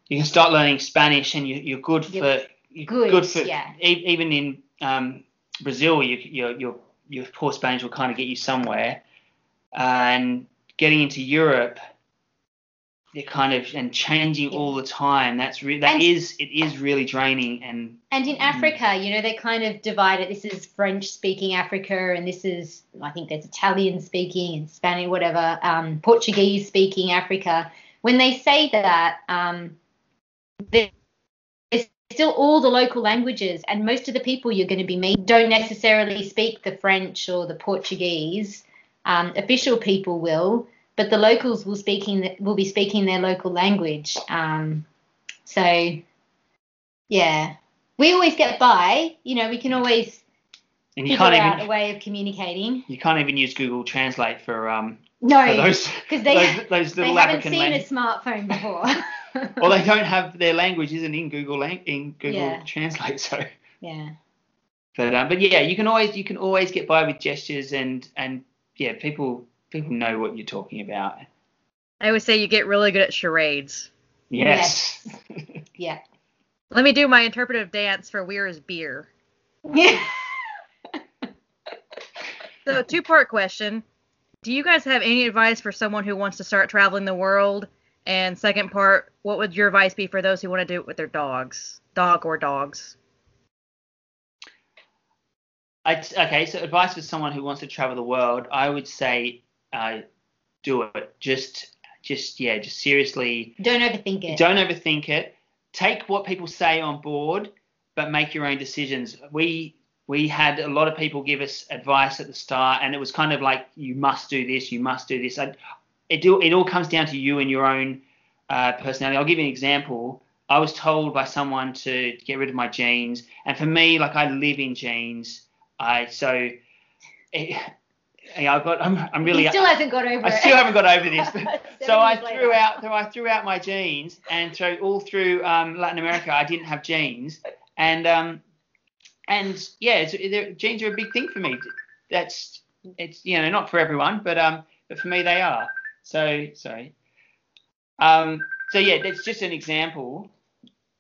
you can start learning Spanish, and you, you're good for you're good, good for yeah. even in um, Brazil, you, your your your poor Spanish will kind of get you somewhere, and getting into Europe, they're kind of and changing all the time. That's re- that And- is it is really draining and And in Mm. Africa, you know, they kind of divide it. This is French speaking Africa, and this is, I think there's Italian speaking and Spanish, whatever, um, Portuguese speaking Africa. When they say that, um, there- there's still all the local languages, and most of the people you're going to be meeting don't necessarily speak the French or the Portuguese. Um, official people will, but the locals will speaking will be speaking their local language. Um, so, yeah, we always get by. You know, we can always and you figure can't out a way of communicating. you can't even use Google Translate for um for No, those because they those, those they haven't African seen a smartphone before. Or they don't have their language isn't in Google lang- in Google Yeah. Translate. So, yeah, but um, but yeah, you can always you can always get by with gestures and and yeah, people people know what you're talking about. I always say you get really good at charades. Yes. yeah, Let me do my interpretive dance for Weir's beer. yeah. So, two part question. Do you guys have any advice for someone who wants to start traveling the world? And second part, what would your advice be for those who want to do it with their dogs? Dog or dogs? I, okay, so advice for someone who wants to travel the world, I would say, uh, do it. Just, just yeah, just seriously, Don't overthink it. don't overthink it. Take what people say on board, but make your own decisions. We we had a lot of people give us advice at the start, and it was kind of like you must do this, you must do this. I, it do, it all comes down to you and your own uh, personality. I'll give you an example. I was told by someone to get rid of my jeans, and for me, like I live in jeans. I so it, yeah, I've got. I'm, I'm really. he still hasn't got over I it. still haven't got over this. So I years later. threw out, so I threw out my jeans, and so all through um, Latin America, I didn't have jeans, and um, and yeah, jeans are a big thing for me. That's it's you know not for everyone, but um, but for me they are. So sorry. Um, so yeah, that's just an example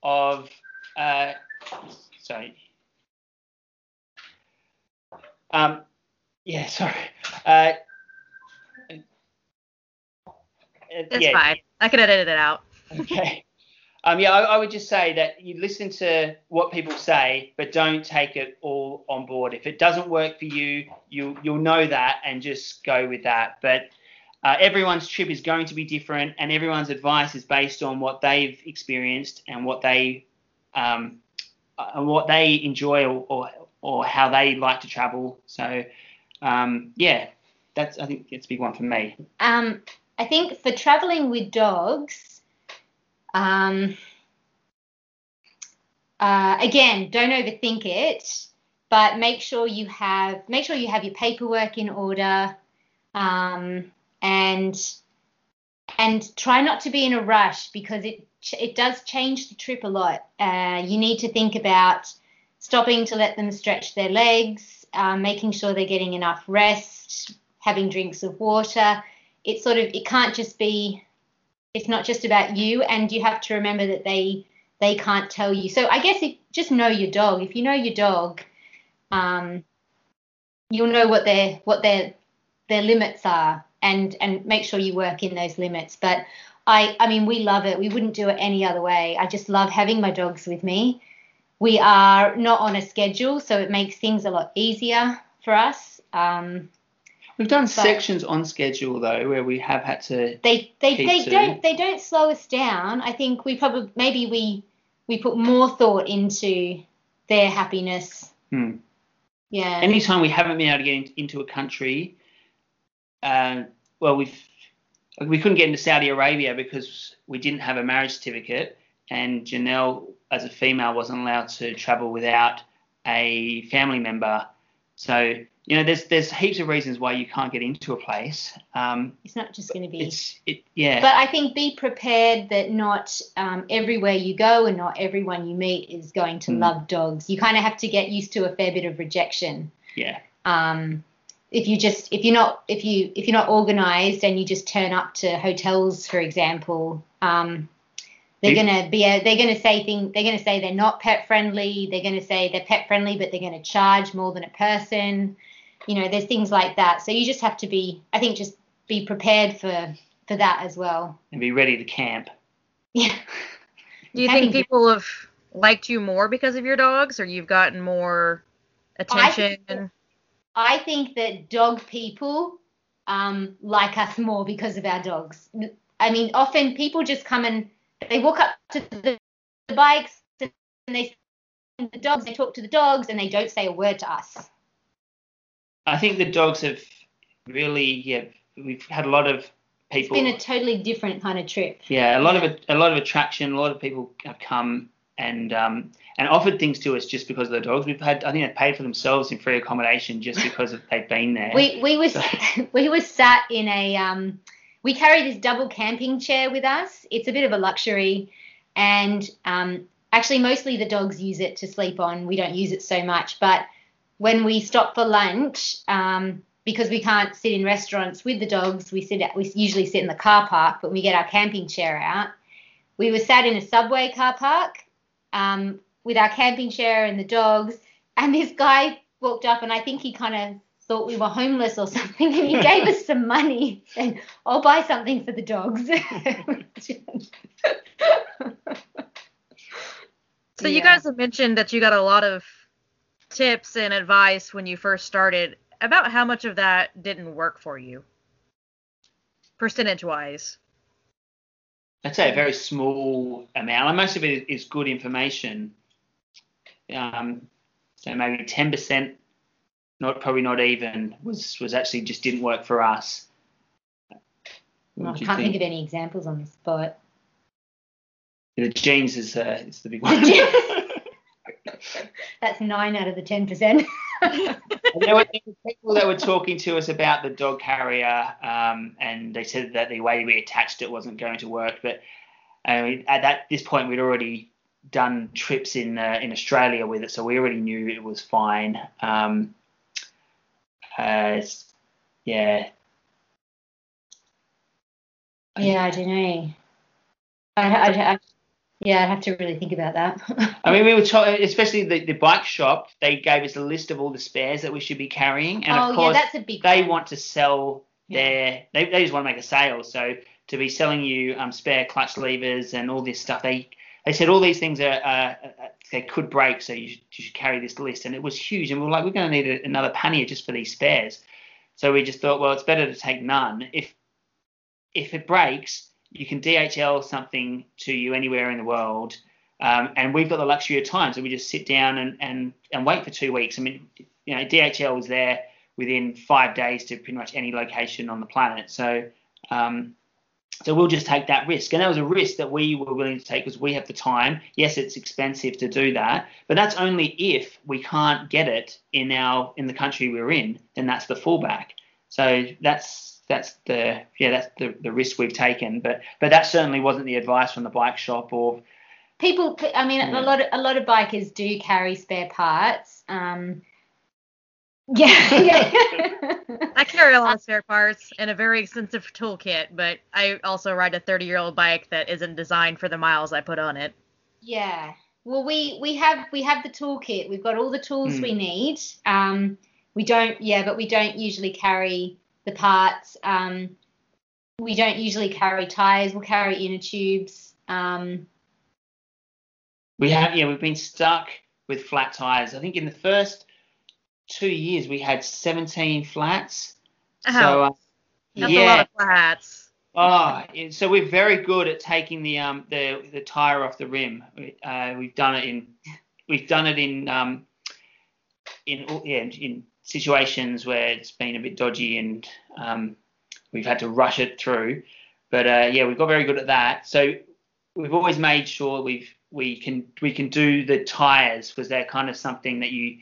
of uh, sorry. Um, yeah, sorry. Uh, uh, It's yeah, fine. I can edit it out. Okay. Um, yeah, I, I would just say that you listen to what people say, but don't take it all on board. If it doesn't work for you, you you'll know that and just go with that. But uh, everyone's trip is going to be different, and everyone's advice is based on what they've experienced and what they um, uh, and what they enjoy or, or or how they like to travel. So um, yeah, that's I think it's a big one for me. Um, I think for traveling with dogs, um, uh, again, don't overthink it, but make sure you have make sure you have your paperwork in order, um, and and try not to be in a rush because it it does change the trip a lot. Uh, you need to think about stopping to let them stretch their legs, uh, making sure they're getting enough rest, having drinks of water. It's sort of it can't just be it's not just about you and you have to remember that they they can't tell you. So i guess if, just know your dog. If you know your dog um, you'll know what their what their their limits are and and make sure you work in those limits. But i i mean we love it. We wouldn't do it any other way. I just love having my dogs with me we are not on a schedule so it makes things a lot easier for us um, We've done sections on schedule though, where we have had to. they they, they to. don't they don't slow us down. I think we probably maybe we we put more thought into their happiness. Hmm. Yeah. Anytime we haven't been able to get in, into a country, uh, well, we've we couldn't get into Saudi Arabia because we didn't have a marriage certificate, and Janelle, as a female, wasn't allowed to travel without a family member. So you know, there's there's heaps of reasons why you can't get into a place. Um, it's not just going to be. it's it yeah. But I think be prepared that not um, everywhere you go and not everyone you meet is going to Mm. love dogs. You kind of have to get used to a fair bit of rejection. yeah. um, if you just if you're not if you if you're not organized and you just turn up to hotels for example um, they're If- gonna be a, they're gonna say thing they're gonna say they're not pet friendly they're gonna say they're pet friendly but they're gonna charge more than a person you know there's things like that so you just have to be i think just be prepared for for that as well. And be ready to camp. Yeah. Do you I think think- people have liked you more because of your dogs, or you've gotten more I attention? think I think that dog people um, like us more because of our dogs. I mean, often people just come and they walk up to the, the bikes and they the dogs, they talk to the dogs, and they don't say a word to us. I think the dogs have really, yeah, we've had a lot of people. It's been a totally different kind of trip. Yeah, a lot of a lot of attraction. A lot of people have come and um, and offered things to us just because of the dogs. We've had, I think, they've paid for themselves in free accommodation just because of, they've been there. We we was So- we were sat in a um we carry this double camping chair with us. It's a bit of a luxury and um actually mostly the dogs use it to sleep on. We don't use it so much, but when we stop for lunch, um because we can't sit in restaurants with the dogs, we sit we usually sit in the car park, but we get our camping chair out. We were sat in a subway car park um, with our camping chair and the dogs, and this guy walked up, and I think he kind of thought we were homeless or something, and he gave us some money, and I'll buy something for the dogs. So you guys have mentioned that you got a lot of tips and advice when you first started. About how much of that didn't work for you, percentage wise? I'd say a very small amount. And most of it is good information. Um, so maybe 10%, not probably not even, was was actually just didn't work for us. What I can't think of any examples on the spot. The jeans is uh, is the big one. That's nine out of the ten percent. There, were, there were people that were talking to us about the dog carrier, um, and they said that the way we attached it wasn't going to work. But uh, at that this point, we'd already done trips in uh, in Australia with it, so we already knew it was fine. Um, uh, yeah, Yeah, I don't know. I, I, I, yeah, I'd have to really think about that. I mean, we were talking, especially the, the bike shop. They gave us a list of all the spares that we should be carrying, and oh of yeah, course, that's a big. they one. want to sell Yeah. their they, they just want to make a sale so to be selling you um, spare clutch levers and all this stuff they they said all these things are uh, they could break so you should, you should carry this list. And it was huge. And we were like we're going to need a, another pannier just for these spares. So we just thought well it's better to take none. If if it breaks you can DHL something to you anywhere in the world. Um, and we've got the luxury of time. So we just sit down and, and, and wait for two weeks. I mean you know DHL was there within five days to pretty much any location on the planet. So, um, so we'll just take that risk, and that was a risk that we were willing to take because we have the time. Yes, it's expensive to do that, but that's only if we can't get it in our in the country we're in. Then that's the fallback. So that's that's the yeah that's the, the risk we've taken. But but that certainly wasn't the advice from the bike shop or people i mean Yeah. a lot of a lot of bikers do carry spare parts um yeah, yeah. I carry a lot of spare parts and a very extensive toolkit, but I also ride a 30 year old bike that isn't designed for the miles I put on it. yeah well we we have we have the toolkit we've got all the tools Mm. we need um we don't yeah but we don't usually carry the parts um we don't usually carry tires we'll carry inner tubes um We have, yeah, we've been stuck with flat tires. I think in the first two years we had 17 flats. So, uh, That's yeah. a lot of flats. Oh, yeah, so we're very good at taking the um the the tire off the rim. Uh, we've done it in we've done it in um in yeah in situations where it's been a bit dodgy and um we've had to rush it through. But uh, yeah, we've got very good at that. So we've always made sure we've we can we can do the tires because they're kind of something that you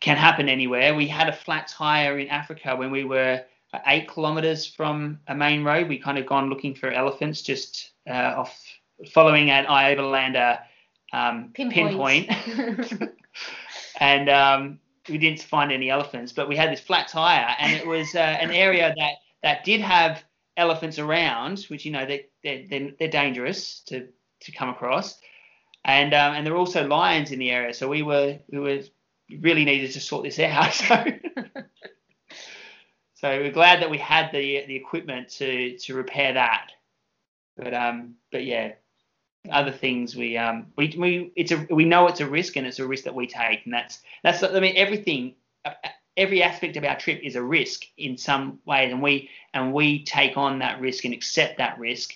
can happen anywhere. We had a flat tire in Africa when we were eight kilometers from a main road. We kind of gone looking for elephants just uh, off following an iOverlander um, pinpoint, pinpoint, and um, we didn't find any elephants. But we had this flat tire, and it was uh, an area that that did have elephants around, which you know they they're, they're, they're dangerous to to come across, and um, and there were also lions in the area. So we were we were really needed to sort this out. So So we're glad that we had the the equipment to to repair that. But um, but yeah, other things we um we we it's a we know it's a risk and it's a risk that we take and that's that's I mean everything every aspect of our trip is a risk in some ways and we and we take on that risk and accept that risk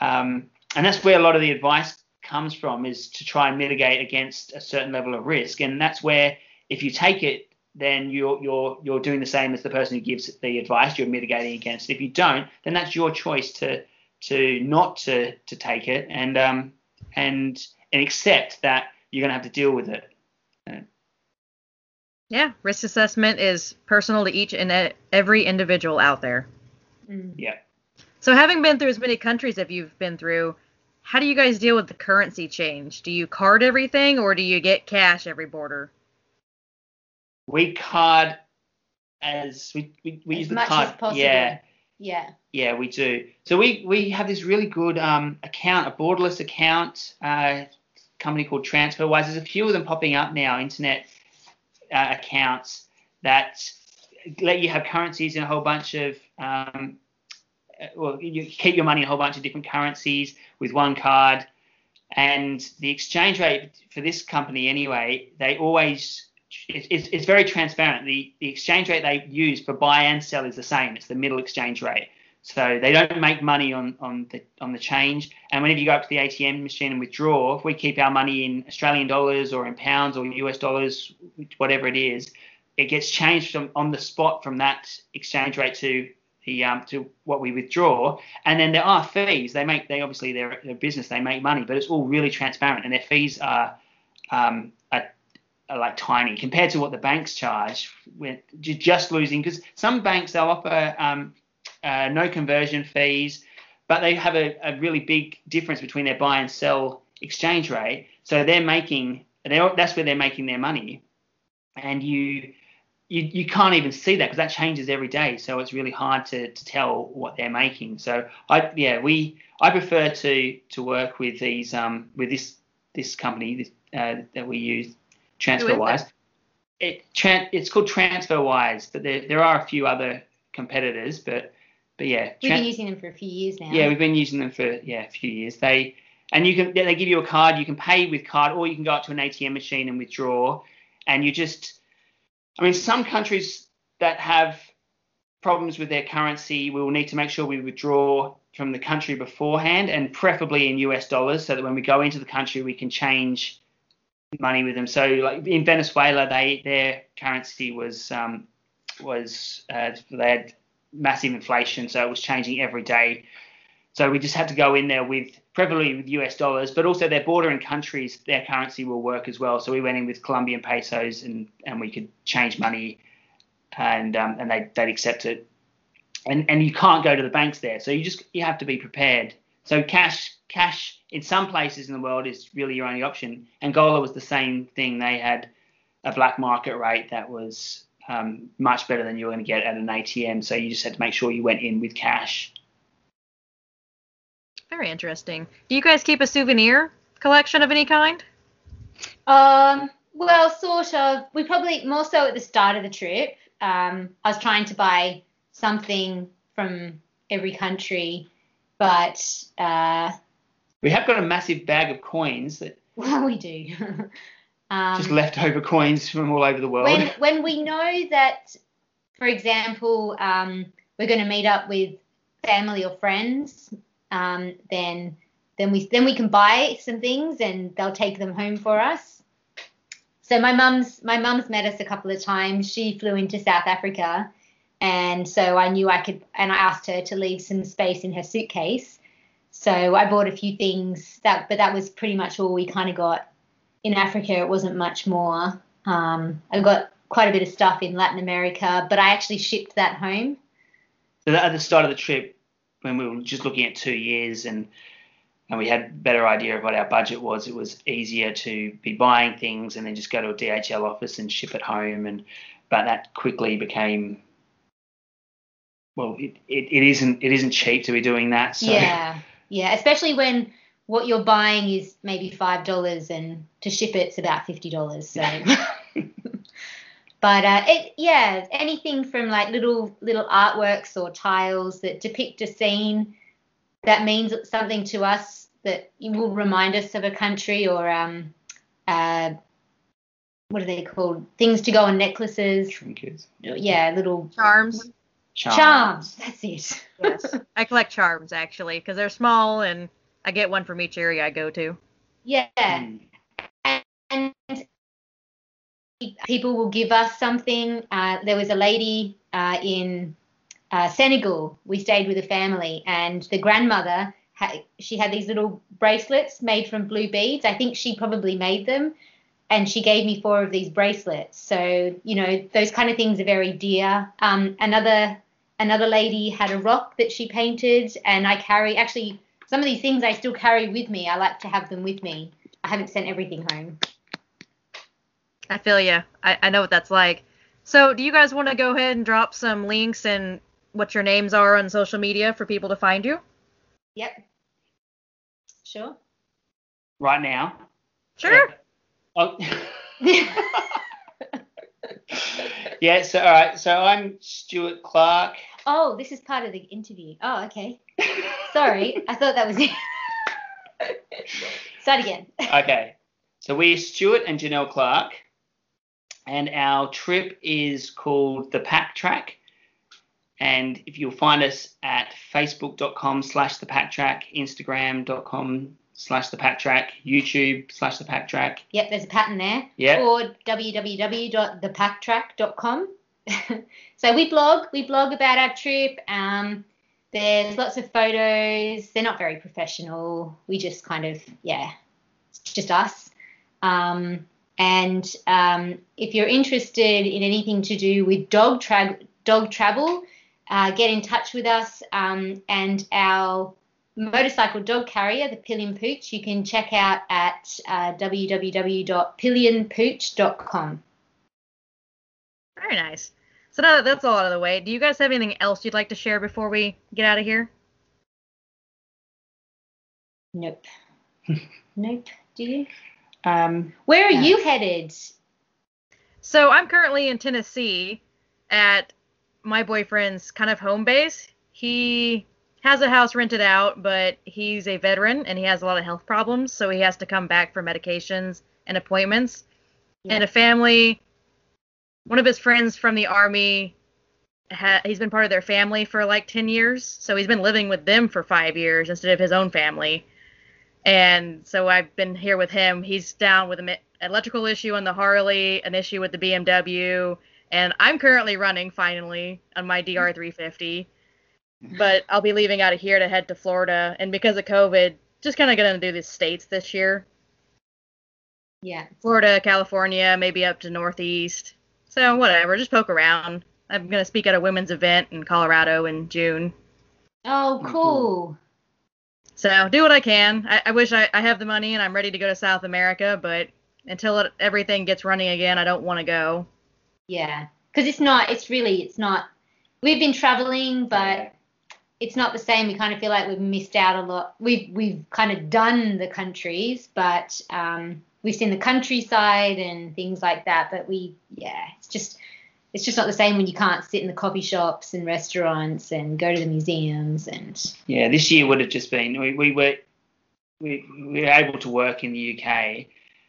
um, and that's where a lot of the advice comes from is to try and mitigate against a certain level of risk and that's where if you take it then you're you're you're doing the same as the person who gives the advice you're mitigating against if you don't then that's your choice to to not to to take it and um and and accept that you're going to have to deal with it. Yeah, risk assessment is personal to each and every individual out there. Mm. Yeah. So having been through as many countries as you've been through, how do you guys deal with the currency change? Do you card everything or do you get cash every border? We card as we we, we as use the card. Yeah. Yeah. Yeah, we do. So we we have this really good um, account, a borderless account, uh, company called TransferWise. There's a few of them popping up now, internet uh, accounts that let you have currencies in a whole bunch of um, Uh, well, you keep your money in a whole bunch of different currencies with one card. And the exchange rate for this company, anyway, they always it's, it's very transparent. The, the exchange rate they use for buy and sell is the same. It's the middle exchange rate. So they don't make money on, on the on the change. And whenever you go up to the ATM machine and withdraw, if we keep our money in Australian dollars or in pounds or US dollars, whatever it is, it gets changed from on the spot from that exchange rate to the um, to what we withdraw. And then there are fees. They make they obviously they're, they're business. They make money, but it's all really transparent, and their fees are um, are are like tiny compared to what the banks charge. We're just losing because some banks they'll offer um, uh, no conversion fees, but they have a, a, really big difference between their buy and sell exchange rate. So they're making they're, that's where they're making their money, and you. You, you can't even see that because that changes every day, so it's really hard to, to tell what they're making. So I yeah we I prefer to to work with these um with this this company this, uh, that we use TransferWise. It, it's called TransferWise, but there, there are a few other competitors, but but yeah. We've been using them for a few years now. Yeah, we've been using them for yeah a few years. They and you can they give you a card. You can pay with card, or you can go up to an ATM machine and withdraw. And you just, I mean, some countries that have problems with their currency, we will need to make sure we withdraw from the country beforehand, and preferably in US dollars, so that when we go into the country, we can change money with them. So like in Venezuela, they their currency was um, was uh, they had massive inflation, so it was changing every day. So we just had to go in there with preferably with US dollars, but also their bordering countries, their currency will work as well. So we went in with Colombian pesos and and we could change money, and um, and they they'd accept it. And and you can't go to the banks there, so you just you have to be prepared. So cash cash in some places in the world is really your only option. Angola was the same thing. They had a black market rate that was um, much better than you were going to get at an ATM. So you just had to make sure you went in with cash. Very interesting. Do you guys keep a souvenir collection of any kind? Um, well, sort of. We probably more so at the start of the trip. Um, I was trying to buy something from every country, but uh, we have got a massive bag of coins that. Well, we do. um, just leftover coins from all over the world. When when we know that, for example, um, we're going to meet up with family or friends, um, then then we then we can buy some things and they'll take them home for us. So my mum's my mum's met us a couple of times. She flew into South Africa, and so I knew I could, and I asked her to leave some space in her suitcase so I bought a few things that, but that was pretty much all we kind of got in Africa. It wasn't much more. Um, I got quite a bit of stuff in Latin America, but I actually shipped that home. So at the start of the trip, when we were just looking at two years and and we had a better idea of what our budget was, it was easier to be buying things and then just go to a DHL office and ship it home. And but that quickly became well, it, it, it isn't it isn't cheap to be doing that. So. Yeah. Yeah, especially when what you're buying is maybe five dollars and to ship it's about fifty dollars. So but uh, it yeah, anything from like little little artworks or tiles that depict a scene that means something to us that will remind us of a country or um uh what are they called? Things to go on necklaces. Trinkets. Yeah, little Charms. Charms. charms. That's it. Yes. I collect charms actually because they're small and I get one from each area I go to. Yeah. Mm. and people will give us something. Uh, there was a lady uh, in uh, Senegal. We stayed with a family, and the grandmother she had these little bracelets made from blue beads. I think she probably made them, and she gave me four of these bracelets. So you know those kind of things are very dear. Um, another another lady had a rock that she painted, and I carry actually some of these things I still carry with me. I like to have them with me. I haven't sent everything home. I feel you. I, I know what that's like. So, do you guys want to go ahead and drop some links and what your names are on social media for people to find you? Yep. Sure. Right now. Sure. Oh. yeah. So all right. So I'm Stuart Clark. oh, this is part of the interview. Oh, okay. Sorry, I thought that was it. Start again. Okay. So we're Stuart and Janelle Clark, and our trip is called the Pack Track. And if you'll find us at facebook.com slash the pack track, instagram.com slash the pack track, YouTube slash the pack track. Yep, there's a pattern there. Yeah. Or www.thepacktrack.com. so we blog, we blog about our trip. Um, there's lots of photos. They're not very professional. We just kind of, yeah, it's just us. Um, and um, if you're interested in anything to do with dog tra- dog travel, uh, get in touch with us. Um, and our motorcycle dog carrier, the Pillion Pooch, you can check out at uh, www.pillionpooch.com. Very nice. So now that that's all out of the way, do you guys have anything else you'd like to share before we get out of here? Nope. nope. Do you? Um, Where are Yeah. you headed? So I'm currently in Tennessee at my boyfriend's kind of home base. He has a house rented out, but he's a veteran and he has a lot of health problems, so he has to come back for medications and appointments. Yeah. And a family, one of his friends from the army, ha- he's been part of their family for like 10 years, so he's been living with them for five years instead of his own family. And so I've been here with him. He's down with an electrical issue on the Harley, an issue with the BMW, and I'm currently running finally on my DR350. But I'll be leaving out of here to head to Florida, and because of COVID, just kind of gonna do the states this year. Yeah. Florida, California, maybe up to Northeast. So whatever, just poke around. I'm gonna speak at a women's event in Colorado in June. Oh, cool. So do what I can. I, I wish I, I have the money and I'm ready to go to South America, but until it, everything gets running again, I don't want to go. Yeah. Because it's not, it's really, it's not, we've been traveling, but it's not the same. We kind of feel like we've missed out a lot. We've, we've kind of done the countries, but um, we've seen the countryside and things like that. But we, yeah, it's just, it's just not the same when you can't sit in the coffee shops and restaurants and go to the museums and yeah, this year would have just been we, we were we, we were able to work in the UK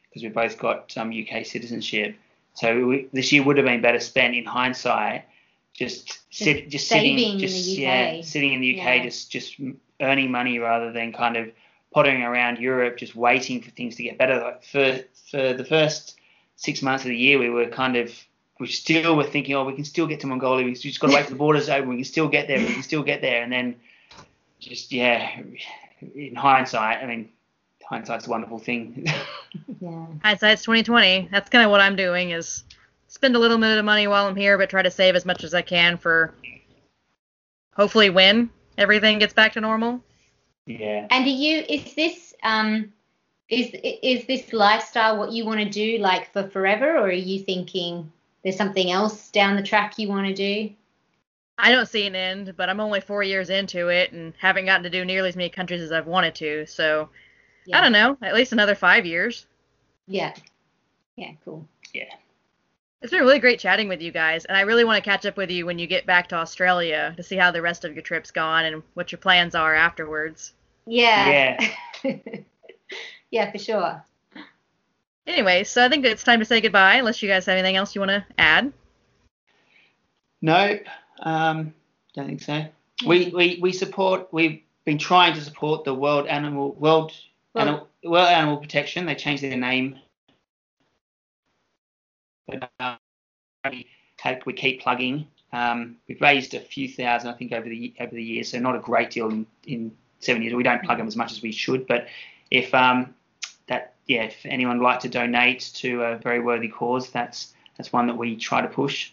because we both got um, UK citizenship. So we, this year would have been better spent in hindsight, just sit, just saving sitting, in just the yeah, UK. sitting in the UK, Yeah. just just earning money rather than kind of pottering around Europe, just waiting for things to get better. Like for for the first six months of the year, we were kind of we still were thinking, oh, we can still get to Mongolia. We just got to wait for the borders open. We can still get there. We can still get there. And then just yeah, in hindsight, I mean, hindsight's a wonderful thing. yeah. Hindsight's 2020. That's kind of what I'm doing is spend a little bit of money while I'm here, but try to save as much as I can for hopefully when everything gets back to normal. yeah. And do you is this um is is this lifestyle what you want to do like for forever or are you thinking there's something else down the track you want to do? I don't see an end, but I'm only four years into it and haven't gotten to do nearly as many countries as I've wanted to. So Yeah. I don't know, at least another five years. Yeah. Yeah, cool. Yeah. It's been really great chatting with you guys, and I really want to catch up with you when you get back to Australia to see how the rest of your trip's gone and what your plans are afterwards. Yeah. Yeah. yeah, for sure. Anyway, so I think it's time to say goodbye, unless you guys have anything else you want to add. Nope, um, don't think so. We, we we support. We've been trying to support the World Animal World well, Animal, World Animal Protection. They changed their name but uh, we, keep plugging. Um, we've raised a few thousand, I think, over the over the years, so not a great deal in, in seven years. We don't plug them as much as we should, but if um, yeah, if anyone would like to donate to a very worthy cause, that's that's one that we try to push.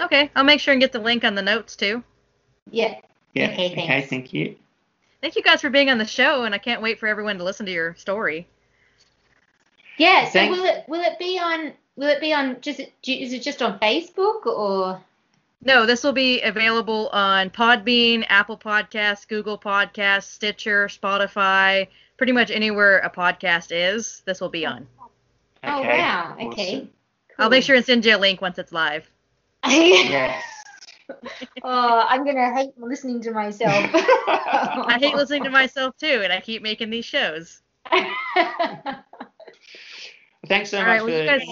Okay, I'll make sure and get the link on the notes too. Yeah. Yeah. Okay, okay thank you. Thank you guys for being on the show, and I can't wait for everyone to listen to your story. Yeah. So will it will it be on will it be on just is it just on Facebook or? No, this will be available on Podbean, Apple Podcasts, Google Podcasts, Stitcher, Spotify, pretty much anywhere a podcast is. This will be on. Oh wow! Okay. Cool. I'll make sure and send you a link once it's live. yes. oh, I'm gonna hate listening to myself. I hate listening to myself too, and I keep making these shows. Thanks so All much right, well, for, guys...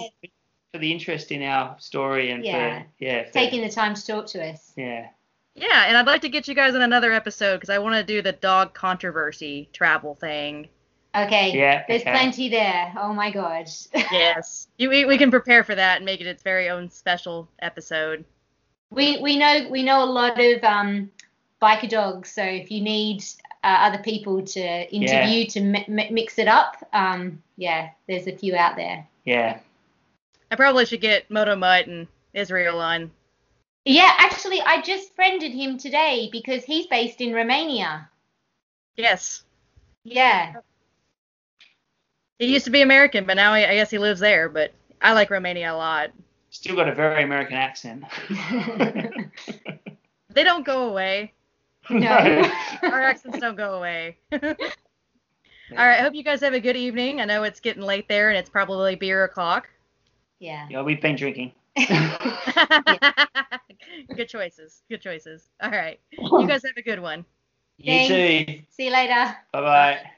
for the interest in our story and yeah. for yeah for, taking the time to talk to us. Yeah. Yeah, and I'd like to get you guys in another episode because I want to do the dog controversy travel thing. Okay. Yeah. There's okay. plenty there. Oh my god. yes. You, we, we can prepare for that and make it its very own special episode. We we know we know a lot of um biker dogs, so if you need uh, other people to interview yeah. to mi- mix it up. Um, yeah, there's a few out there. Yeah. I probably should get Moto Mutt and Israel on. Yeah, actually, I just friended him today because he's based in Romania. Yes. Yeah. He used to be American, but now I, I guess he lives there. But I like Romania a lot. Still got a very American accent. they don't go away. No. Our accents don't go away. All right. I hope you guys have a good evening. I know it's getting late there and it's probably beer o'clock. Yeah. Yeah, we've been drinking. good choices. Good choices. All right. You guys have a good one. You Thanks. too. See you later. Bye bye.